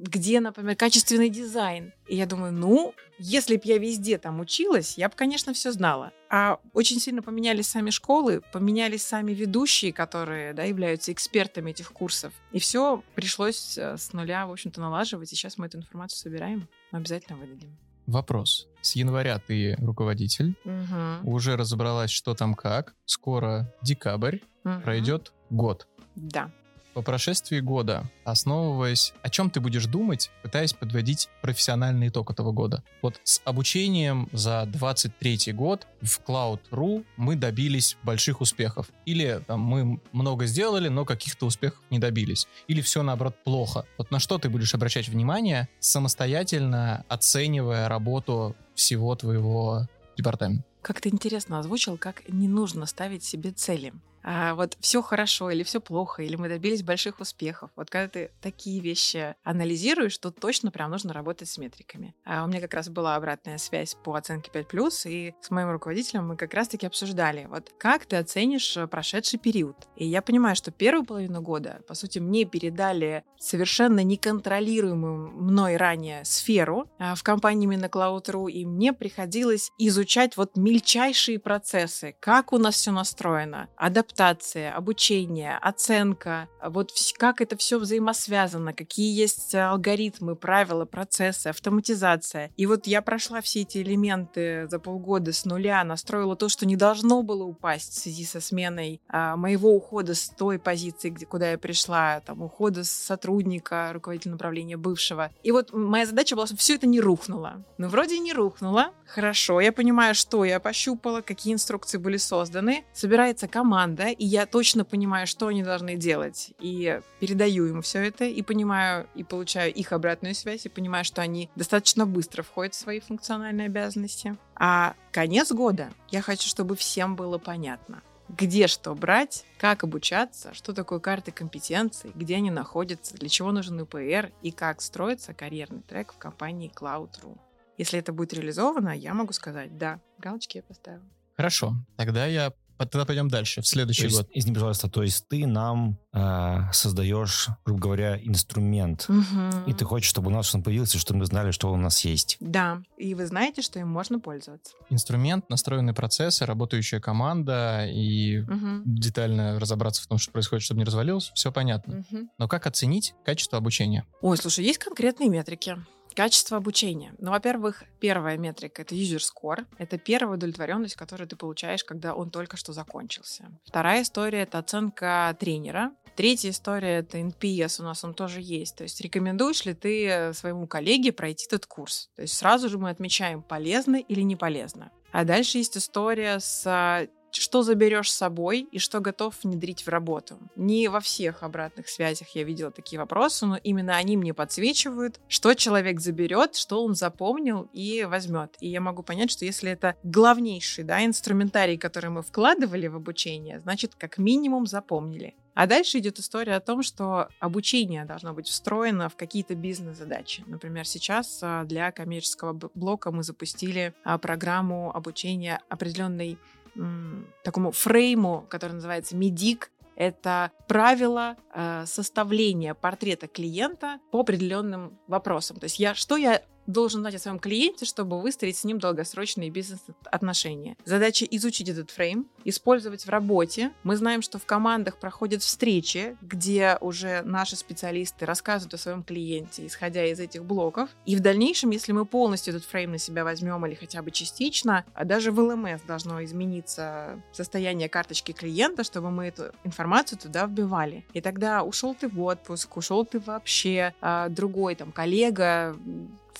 где, например, качественный дизайн. И я думаю, ну, если бы я везде там училась, я бы, конечно, все знала. А очень сильно поменялись сами школы, поменялись сами ведущие, которые да, являются экспертами этих курсов. И все пришлось э, с нуля, в общем-то, налаживать. И сейчас мы эту информацию собираем. Мы обязательно выдадим. Вопрос. С января ты руководитель, Мгм. уже разобралась, что там как. Скоро декабрь, Мгм. пройдет год. Да. По прошествии года, основываясь, о чем ты будешь думать, пытаясь подводить профессиональный итог этого года? Вот с обучением за 23 год в Cloud.ru мы добились больших успехов. Или там, мы много сделали, но каких-то успехов не добились. Или все, наоборот, плохо. Вот на что ты будешь обращать внимание, самостоятельно оценивая работу всего твоего департамента? Как ты интересно озвучил, как не нужно ставить себе цели а, вот все хорошо или все плохо, или мы добились больших успехов. Вот когда ты такие вещи анализируешь, то точно прям нужно работать с метриками. А у меня как раз была обратная связь по оценке 5+, и с моим руководителем мы как раз-таки обсуждали, вот как ты оценишь э, прошедший период. И я понимаю, что первую половину года, по сути, мне передали совершенно неконтролируемую мной ранее сферу а, в компании Cloud.ru, и мне приходилось изучать вот мельчайшие процессы, как у нас все настроено, адаптация адаптация, обучение, оценка, вот как это все взаимосвязано, какие есть алгоритмы, правила, процессы, автоматизация. И вот я прошла все эти элементы за полгода с нуля, настроила то, что не должно было упасть в связи со сменой а, моего ухода с той позиции, где, куда я пришла, там, ухода с сотрудника, руководителя направления бывшего. И вот моя задача была, чтобы все это не рухнуло. Ну, вроде не рухнуло. Хорошо, я понимаю, что я пощупала, какие инструкции были созданы. Собирается команда, да, и я точно понимаю, что они должны делать, и передаю им все это, и понимаю, и получаю их обратную связь, и понимаю, что они достаточно быстро входят в свои функциональные обязанности. А конец года я хочу, чтобы всем было понятно где что брать, как обучаться, что такое карты компетенций, где они находятся, для чего нужен ИПР и как строится карьерный трек в компании Cloud.ru. Если это будет реализовано, я могу сказать, да, галочки я поставила. Хорошо, тогда я тогда пойдем дальше, в следующий то год. Есть, извини, пожалуйста, то есть ты нам э, создаешь, грубо говоря, инструмент, угу. и ты хочешь, чтобы у нас он появился, чтобы мы знали, что у нас есть. Да, и вы знаете, что им можно пользоваться. Инструмент, настроенные процессы, работающая команда, и угу. детально разобраться в том, что происходит, чтобы не развалилось, все понятно. Угу. Но как оценить качество обучения? Ой, слушай, есть конкретные метрики. Качество обучения. Ну, во-первых, первая метрика — это user score. Это первая удовлетворенность, которую ты получаешь, когда он только что закончился. Вторая история — это оценка тренера. Третья история — это NPS, у нас он тоже есть. То есть рекомендуешь ли ты своему коллеге пройти этот курс? То есть сразу же мы отмечаем, полезно или не полезно. А дальше есть история с что заберешь с собой и что готов внедрить в работу. Не во всех обратных связях я видела такие вопросы, но именно они мне подсвечивают, что человек заберет, что он запомнил и возьмет. И я могу понять, что если это главнейший да, инструментарий, который мы вкладывали в обучение, значит, как минимум запомнили. А дальше идет история о том, что обучение должно быть встроено в какие-то бизнес-задачи. Например, сейчас а, для коммерческого блока мы запустили а, программу обучения определенной такому фрейму, который называется медик. Это правило э, составления портрета клиента по определенным вопросам. То есть я, что я должен знать о своем клиенте, чтобы выстроить с ним долгосрочные бизнес-отношения. Задача изучить этот фрейм, использовать в работе. Мы знаем, что в командах проходят встречи, где уже наши специалисты рассказывают о своем клиенте, исходя из этих блоков. И в дальнейшем, если мы полностью этот фрейм на себя возьмем или хотя бы частично, а даже в ЛМС должно измениться состояние карточки клиента, чтобы мы эту информацию туда вбивали. И тогда ушел ты в отпуск, ушел ты вообще, а другой там коллега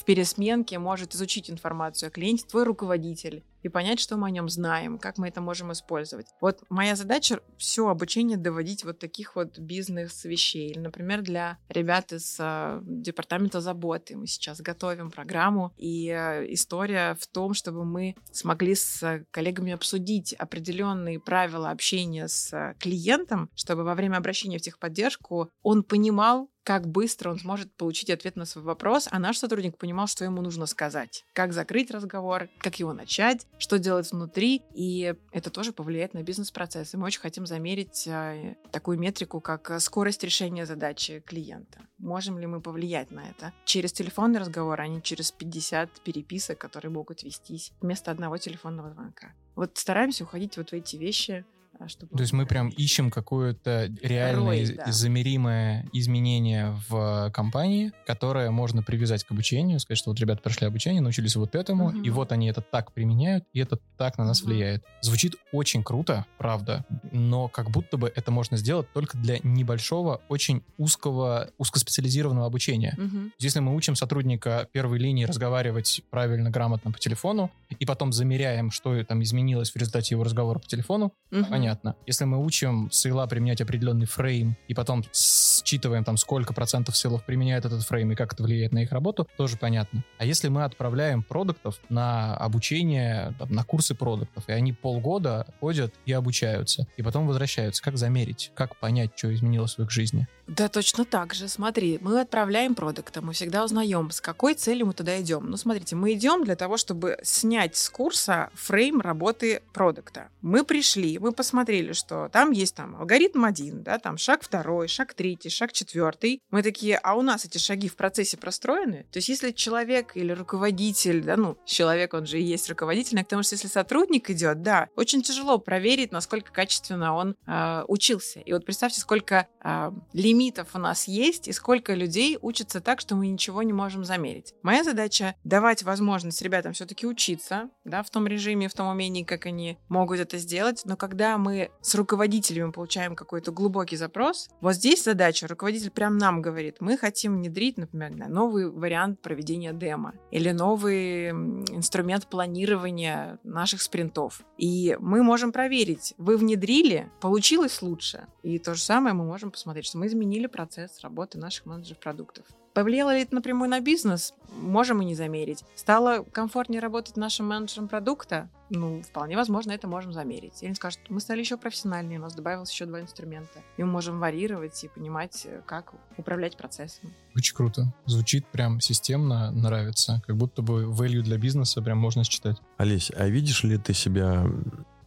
в пересменке может изучить информацию о клиенте, твой руководитель, и понять, что мы о нем знаем, как мы это можем использовать. Вот моя задача все обучение доводить вот таких вот бизнес-вещей. Например, для ребят из э, департамента заботы мы сейчас готовим программу, и э, история в том, чтобы мы смогли с коллегами обсудить определенные правила общения с клиентом, чтобы во время обращения в техподдержку он понимал, как быстро он сможет получить ответ на свой вопрос, а наш сотрудник понимал, что ему нужно сказать, как закрыть разговор, как его начать, что делать внутри, и это тоже повлияет на бизнес-процесс. И мы очень хотим замерить э, такую метрику, как скорость решения задачи клиента. Можем ли мы повлиять на это? Через телефонный разговор, а не через 50 переписок, которые могут вестись вместо одного телефонного звонка. Вот стараемся уходить вот в эти вещи, чтобы... То есть мы прям ищем какое-то реальное, Рой, да. замеримое изменение в компании, которое можно привязать к обучению, сказать, что вот ребята прошли обучение, научились вот этому, Мгм. и вот они это так применяют, и это так на нас Мгм. влияет. Звучит очень круто, правда, но как будто бы это можно сделать только для небольшого, очень узкого, узкоспециализированного обучения. Мгм. Если мы учим сотрудника первой линии разговаривать правильно, грамотно по телефону, и потом замеряем, что там изменилось в результате его разговора по телефону, Мгм. понятно. Если мы учим sale а применять определенный фрейм, и потом считываем там, сколько процентов sale ов применяют этот фрейм и как это влияет на их работу, тоже понятно. А если мы отправляем продуктов на обучение, там, на курсы продуктов, и они полгода ходят и обучаются, и потом возвращаются, как замерить, как понять, что изменилось в их жизни? Да, точно так же. Смотри, мы отправляем продукта, мы всегда узнаем, с какой целью мы туда идем. Ну, смотрите, мы идем для того, чтобы снять с курса фрейм работы продукта. Мы пришли, мы посмотрели, что там есть там алгоритм один, да, там шаг второй, шаг третий, шаг четвертый. Мы такие, а у нас эти шаги в процессе простроены? То есть, если человек или руководитель, да, ну, человек, он же и есть руководитель, а потому что если сотрудник идет, да, очень тяжело проверить, насколько качественно он а, учился. И вот представьте, сколько а, лимитов у нас есть и сколько людей учатся так, что мы ничего не можем замерить. Моя задача давать возможность ребятам все-таки учиться, да, в том режиме, в том умении, как они могут это сделать. Но когда мы с руководителями получаем какой-то глубокий запрос, вот здесь задача, руководитель прям нам говорит, мы хотим внедрить, например, новый вариант проведения демо или новый инструмент планирования наших спринтов. И мы можем проверить, вы внедрили, получилось лучше. И то же самое мы можем посмотреть, что мы изменили процесс работы наших менеджеров продуктов. Повлияло ли это напрямую на бизнес? Можем и не замерить. Стало комфортнее работать нашим менеджером продукта? Ну, вполне возможно, это можем замерить. Или он скажет, мы стали еще профессиональнее, у нас добавилось еще два инструмента. И мы можем варьировать и понимать, э, как управлять процессом. Очень круто. Звучит прям системно, нравится. Как будто бы value для бизнеса прям можно считать. Олесь, а видишь ли ты себя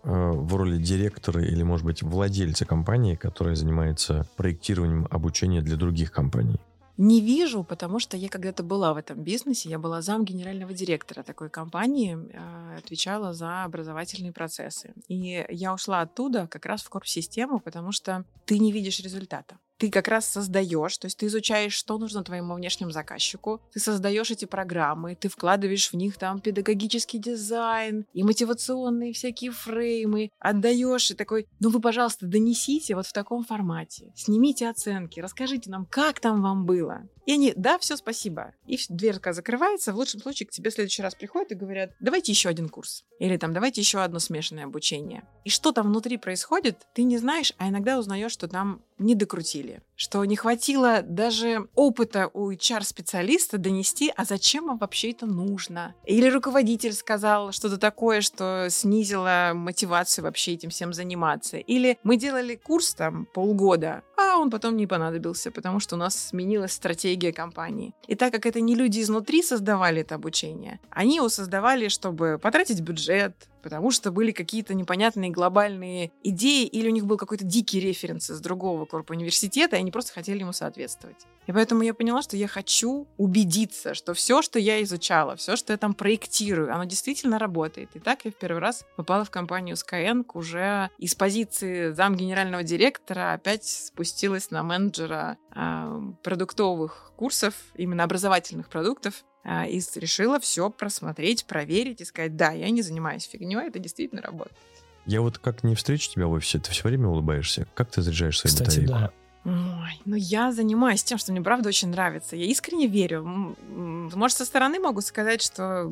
в роли директора или, может быть, владельца компании, которая занимается проектированием обучения для других компаний? Не вижу, потому что я когда-то была в этом бизнесе. Я была зам генерального директора такой компании, э, отвечала за образовательные процессы. И я ушла оттуда как раз в корп-систему, потому что ты не видишь результата. Ты как раз создаешь, то есть ты изучаешь, что нужно твоему внешнему заказчику, ты создаешь эти программы, ты вкладываешь в них там педагогический дизайн и мотивационные всякие фреймы, отдаешь и такой, ну вы, пожалуйста, донесите вот в таком формате, снимите оценки, расскажите нам, как там вам было. И они, да, все, спасибо. И дверка закрывается, в лучшем случае к тебе в следующий раз приходят и говорят, давайте еще один курс. Или там, давайте еще одно смешанное обучение. И что там внутри происходит, ты не знаешь, а иногда узнаешь, что там не докрутили. Что не хватило даже опыта у HR-специалиста донести, а зачем вам вообще это нужно. Или руководитель сказал что-то такое, что снизило мотивацию вообще этим всем заниматься. Или мы делали курс там полгода, а он потом не понадобился, потому что у нас сменилась стратегия компании. И так как это не люди изнутри создавали это обучение, они его создавали, чтобы потратить бюджет, потому что были какие-то непонятные глобальные идеи, или у них был какой-то дикий референс из другого корпуса университета, они просто хотели ему соответствовать. И поэтому я поняла, что я хочу убедиться, что все, что я изучала, все, что я там проектирую, оно действительно работает. И так я в первый раз попала в компанию Skyeng уже из позиции зам генерального директора опять спустилась на менеджера а, продуктовых курсов, именно образовательных продуктов, а, и решила все просмотреть, проверить и сказать, да, я не занимаюсь фигней, это действительно работает. Я вот как не встречу тебя в офисе, ты все время улыбаешься. Как ты заряжаешь свою Кстати, батарейку? да. Ой, ну я занимаюсь тем, что мне правда очень нравится. Я искренне верю. Может, со стороны могу сказать, что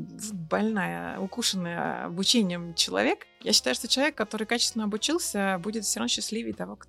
больная, укушенная обучением человек. Я считаю, что человек, который качественно обучился, будет все равно счастливее того,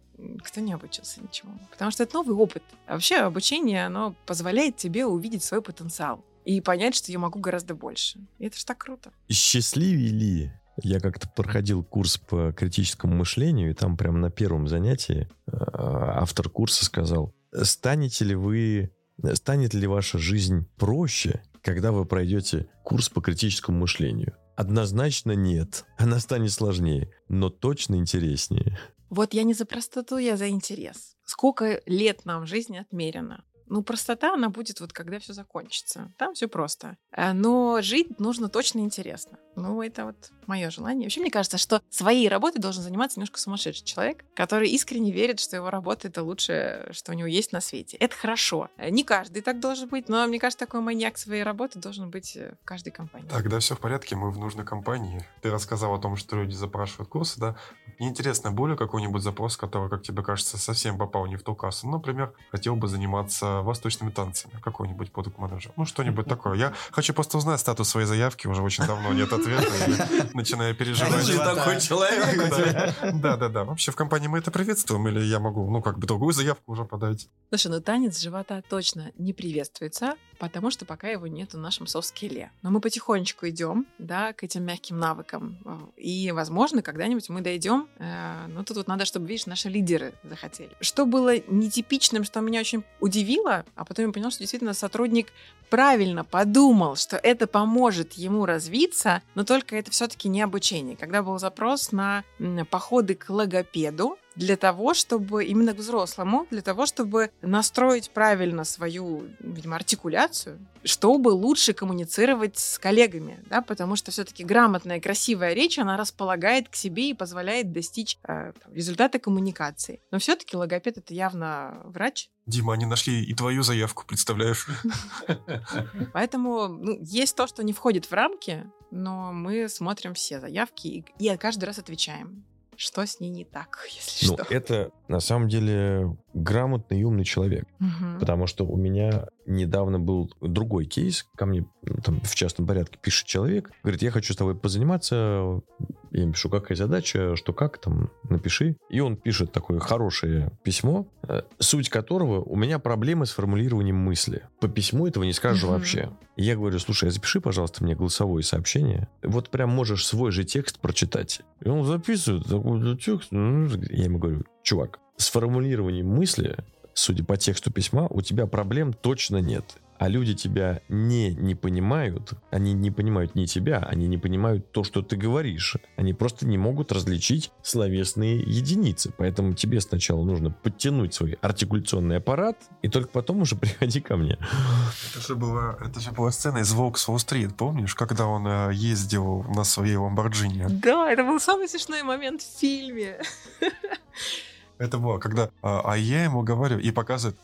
кто не обучился ничему. Потому что это новый опыт. А вообще обучение, оно позволяет тебе увидеть свой потенциал и понять, что я могу гораздо больше. И это же так круто. Счастливее ли? Я как-то проходил курс по критическому мышлению, и там прямо на первом занятии э, автор курса сказал, станете ли вы, станет ли ваша жизнь проще, когда вы пройдете курс по критическому мышлению? Однозначно нет. Она станет сложнее, но точно интереснее. Вот я не за простоту, я за интерес. Сколько лет нам жизни отмерено? Ну, простота, она будет вот когда все закончится. Там все просто. Э, Но жить нужно точно интересно. Ну, это вот мое желание. Вообще, мне кажется, что своей работой должен заниматься немножко сумасшедший человек, который искренне верит, что его работа — это лучшее, что у него есть на свете. Это хорошо. Не каждый так должен быть, но мне кажется, такой маньяк своей работы должен быть э, в каждой компании. Тогда все в порядке, мы в нужной компании. Ты рассказал о том, что люди запрашивают курсы, да? Мне интересно, более какой-нибудь запрос, который, как тебе кажется, совсем попал не в ту кассу? Ну, например, хотел бы заниматься восточными танцами, какой-нибудь продукт менеджер Ну, что-нибудь такое. Я хочу просто узнать статус своей заявки, уже очень давно нет ответа, и начинаю переживать. Ты такой человек. Да-да-да. Вообще в компании мы это приветствуем, или я могу, ну, как бы другую заявку уже подать? Слушай, ну танец живота точно не приветствуется, потому что пока его нет в нашем софт-скилле. Но мы потихонечку идем, да, к этим мягким навыкам. И, возможно, когда-нибудь мы дойдем. Э, но тут вот надо, чтобы, видишь, наши лидеры захотели. Что было нетипичным, что меня очень удивило, а потом я поняла, что действительно сотрудник правильно подумал, что это поможет ему развиться, но только это все-таки не обучение. Когда был запрос на походы к логопеду, для того, чтобы именно к взрослому, для того, чтобы настроить правильно свою, видимо, артикуляцию, чтобы лучше коммуницировать с коллегами, да, потому что все-таки грамотная, красивая речь, она располагает к себе и позволяет достичь э, результата коммуникации. Но все-таки логопед это явно врач. Дима, они нашли и твою заявку, представляешь? Поэтому ну, есть то, что не входит в рамки, но мы смотрим все заявки и, и каждый раз отвечаем что с ней не так, если ну, что. это на самом деле грамотный и умный человек. Угу. Потому что у меня недавно был другой кейс. Ко мне ну, там, в частном порядке пишет человек. Говорит, я хочу с тобой позаниматься. Я ему пишу, какая задача, что как, там, напиши. И он пишет такое хорошее письмо, э, суть которого у меня проблемы с формулированием мысли. По письму этого не скажешь Мгм. вообще. И я говорю, слушай, а запиши, пожалуйста, мне голосовое сообщение. Вот прям можешь свой же текст прочитать. И он записывает такой текст. Ну, Я ему говорю, чувак, с формулированием мысли, судя по тексту письма, у тебя проблем точно нет. А люди тебя не, не понимают, они не понимают не тебя, они не понимают то, что ты говоришь. Они просто не могут различить словесные единицы. Поэтому тебе сначала нужно подтянуть свой артикуляционный аппарат, и только потом уже приходи ко мне. Это же была, это же была сцена из «Волк с Уолл-стрит», помнишь, когда он э, ездил на своей Ламборджини? Да, это был самый смешной момент в фильме. Это было, когда а, а я ему говорю и показывает.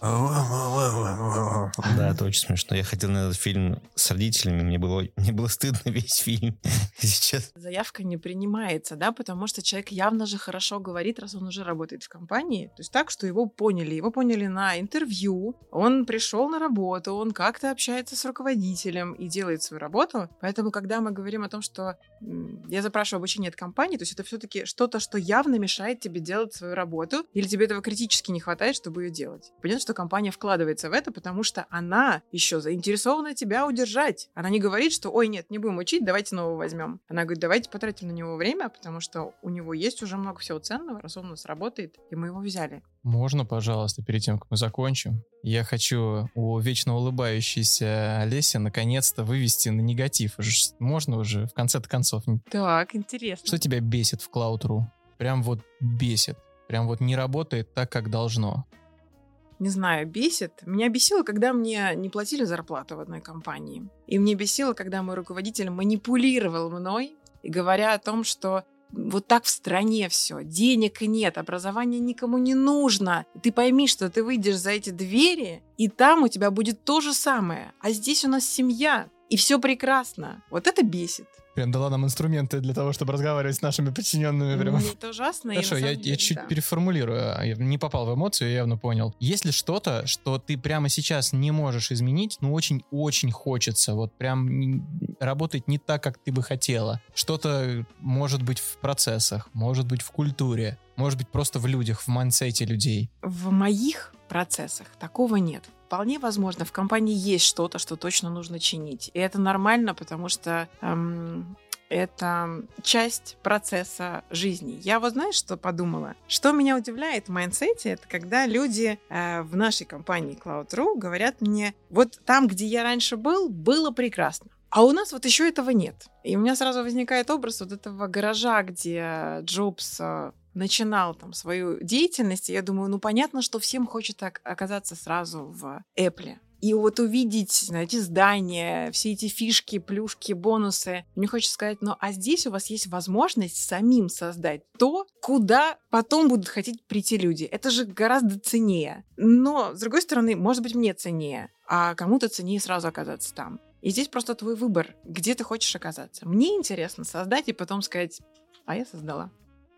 Да, это очень смешно. Я ходил на этот фильм с родителями, мне было, мне было стыдно весь фильм. Сейчас. Заявка не принимается, да, потому что человек явно же хорошо говорит, раз он уже работает в компании. То есть так, что его поняли. Его поняли на интервью, он пришел на работу, он как-то общается с руководителем и делает свою работу. Поэтому, когда мы говорим о том, что я запрашиваю обучение от компании, то есть это все-таки что-то, что явно мешает тебе делать свою работу, или тебе этого критически не хватает, чтобы ее делать. Понятно, что компания вкладывается в это, потому что она еще заинтересована тебя удержать. Она не говорит, что, ой, нет, не будем учить, давайте нового возьмем. Она говорит, давайте потратим на него время, потому что у него есть уже много всего ценного, раз он у нас работает, и мы его взяли. Можно, пожалуйста, перед тем, как мы закончим, я хочу у вечно улыбающейся Олеси наконец-то вывести на негатив. Можно уже в конце-то концов. Так, интересно. Что тебя бесит в Cloud.ru? Прям вот бесит. Прям вот не работает так, как должно. не знаю, бесит. Меня бесило, когда мне не платили зарплату в одной компании. И мне бесило, когда мой руководитель манипулировал мной, и говоря о том, что вот так в стране все, денег нет, образование никому не нужно. Ты пойми, что ты выйдешь за эти двери, и там у тебя будет то же самое. А здесь у нас семья, и все прекрасно. Вот это бесит. Прям дала нам инструменты для того, чтобы разговаривать с нашими подчиненными. Прям. Это ужасно. Хорошо, я, самом я деле, чуть да. переформулирую. а, Я не попал в эмоцию, я явно понял. Есть ли что-то, что ты прямо сейчас не можешь изменить, но очень-очень хочется, вот прям работать не так, как ты бы хотела? Что-то может быть в процессах, может быть в культуре, может быть просто в людях, в mindset е людей. В моих процессах такого нет. Вполне возможно, в компании есть что-то, что точно нужно чинить. И это нормально, потому что эм, это часть процесса жизни. Я вот знаешь, что подумала? Что меня удивляет в mindset е, это когда люди э, в нашей компании Cloud.ru говорят мне, вот там, где я раньше был, было прекрасно. А у нас вот еще этого нет. И у меня сразу возникает образ вот этого гаража, где Джобс э, начинал там свою деятельность, я думаю, ну понятно, что всем хочется ок- оказаться сразу в Apple. И вот увидеть эти здания, все эти фишки, плюшки, бонусы, мне хочется сказать, ну а здесь у вас есть возможность самим создать то, куда потом будут хотеть прийти люди. Это же гораздо ценнее. Но, с другой стороны, может быть, мне ценнее, а кому-то ценнее сразу оказаться там. И здесь просто твой выбор, где ты хочешь оказаться. Мне интересно создать и потом сказать, а я создала.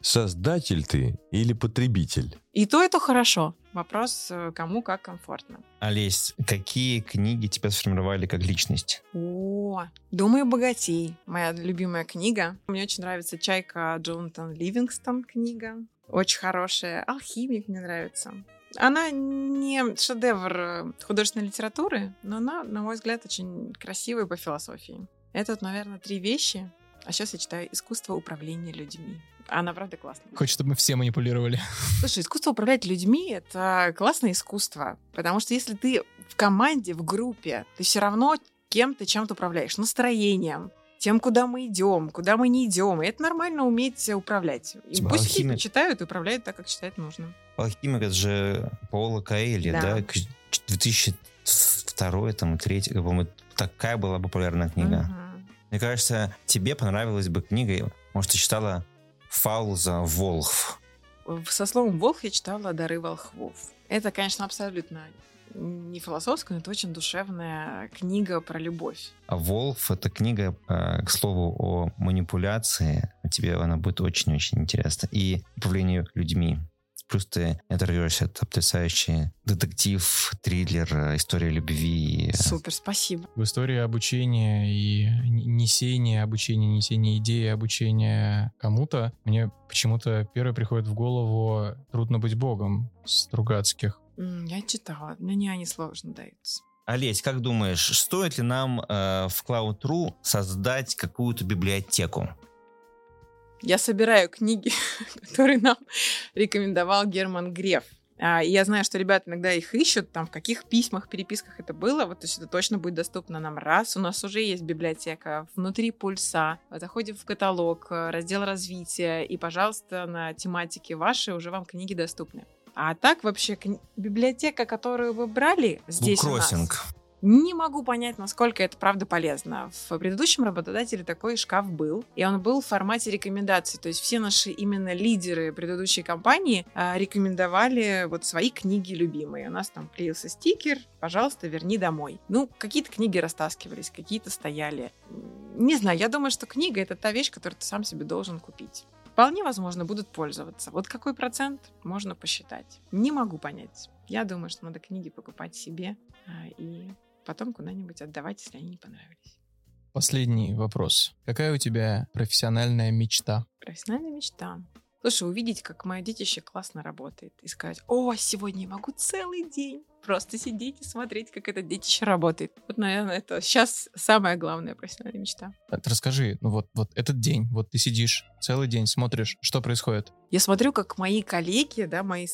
Создатель ты или потребитель? И то, это хорошо. Вопрос, э, кому как комфортно. Олесь, какие книги тебя сформировали как личность? О, «Думаю, богатей» — моя любимая книга. Мне очень нравится «Чайка» Джонатан Ливингстон книга. Очень хорошая. «Алхимик» мне нравится. Она не шедевр э, художественной литературы, но она, на мой взгляд, очень красивая по философии. Это, наверное, три вещи. А сейчас я читаю «Искусство управления людьми». Она, правда, классная. Хочешь, чтобы мы все манипулировали. Слушай, искусство управлять людьми — это классное искусство. Потому что если ты в команде, в группе, ты все равно кем-то, чем-то управляешь. Настроением, тем, куда мы идем, куда мы не идем. И это нормально уметь управлять. И Типа пусть алхимик. все читают и управляют так, как считают нужным. Алхимик, это же Паула Каэли, Да. да? К- 2002 там, 2003, по-моему, такая была популярная книга. Мгм. Мне кажется, тебе понравилась бы книга, может, ты читала Фауза Волхв. Со словом «волх» я читала «Дары волхвов». Это, конечно, абсолютно не философская, но это очень душевная книга про любовь. А Волф — это книга, э, к слову, о манипуляции. Тебе она будет очень-очень интересна. И управлению людьми. Плюс ты оторвешься от потрясающий детектив, триллер, э, история любви. Супер, спасибо. В истории обучения и несения обучения, несения идеи обучения кому-то, мне почему-то первое приходит в голову «Трудно быть богом» Стругацких. Я читала, мне они сложно даются. Олесь, как думаешь, стоит ли нам э, в Cloud.ru создать какую-то библиотеку? Я собираю книги, которые нам рекомендовал Герман Греф. А, и я знаю, что ребята иногда их ищут, там в каких письмах, переписках это было. Вот, то есть это точно будет доступно нам раз. У нас уже есть библиотека внутри пульса. Заходим в каталог, э, раздел развития, и, пожалуйста, на тематике вашей уже вам книги доступны. А так вообще кни- библиотека, которую вы брали здесь у нас. Не могу понять, насколько это правда полезно. В предыдущем работодателе такой шкаф был, и он был в формате рекомендаций. То есть все наши именно лидеры предыдущей компании а, рекомендовали вот свои книги любимые. У нас там клеился стикер, пожалуйста, верни домой. Ну, какие-то книги растаскивались, какие-то стояли. Не знаю, я думаю, что книга — это та вещь, которую ты сам себе должен купить. Вполне возможно, будут пользоваться. Вот какой процент можно посчитать. Не могу понять. Я думаю, что надо книги покупать себе а, и потом куда-нибудь отдавать, если они не понравились. Последний вопрос. Какая у тебя профессиональная мечта? Профессиональная мечта. Слушай, увидеть, как мое детище классно работает, и сказать, о, сегодня я могу целый день просто сидеть и смотреть, как это детище работает. Вот, наверное, это сейчас самая главная профессиональная мечта. Э, Расскажи, ну вот, вот этот день, вот ты сидишь целый день, смотришь, что происходит? Я смотрю, как мои коллеги, да, мои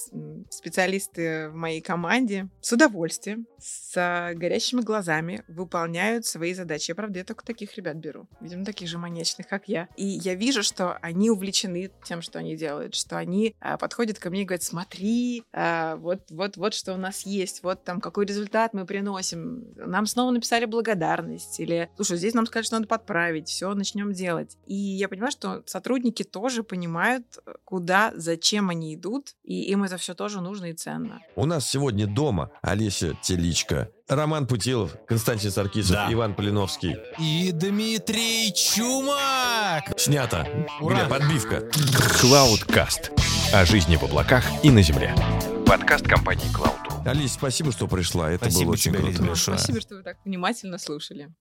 специалисты в моей команде с удовольствием, с горящими глазами выполняют свои задачи. Я, правда, я только таких ребят беру. Видимо, таких же маньячных, как я. И я вижу, что они увлечены тем, что они делают, что они а, подходят ко мне и говорят, смотри, а, вот, вот, вот что у нас есть, вот там какой результат мы приносим. Нам снова написали благодарность. Или, слушай, здесь нам сказали, что надо подправить, все, начнем делать. И я понимаю, что сотрудники тоже понимают, куда, зачем они идут, и им это все тоже нужно и ценно. У нас сегодня дома Олеся Теличка, Роман Путилов, Константин Саркисов, Да. Иван Полиновский. И Дмитрий Чумак! Снято. Ура! Где подбивка? Cloudcast. О жизни в облаках и на земле. Подкаст компании Cloud. Олесь, спасибо, что пришла. Это Спасибо было очень тебе, круто. Большое. Спасибо, что вы так внимательно слушали.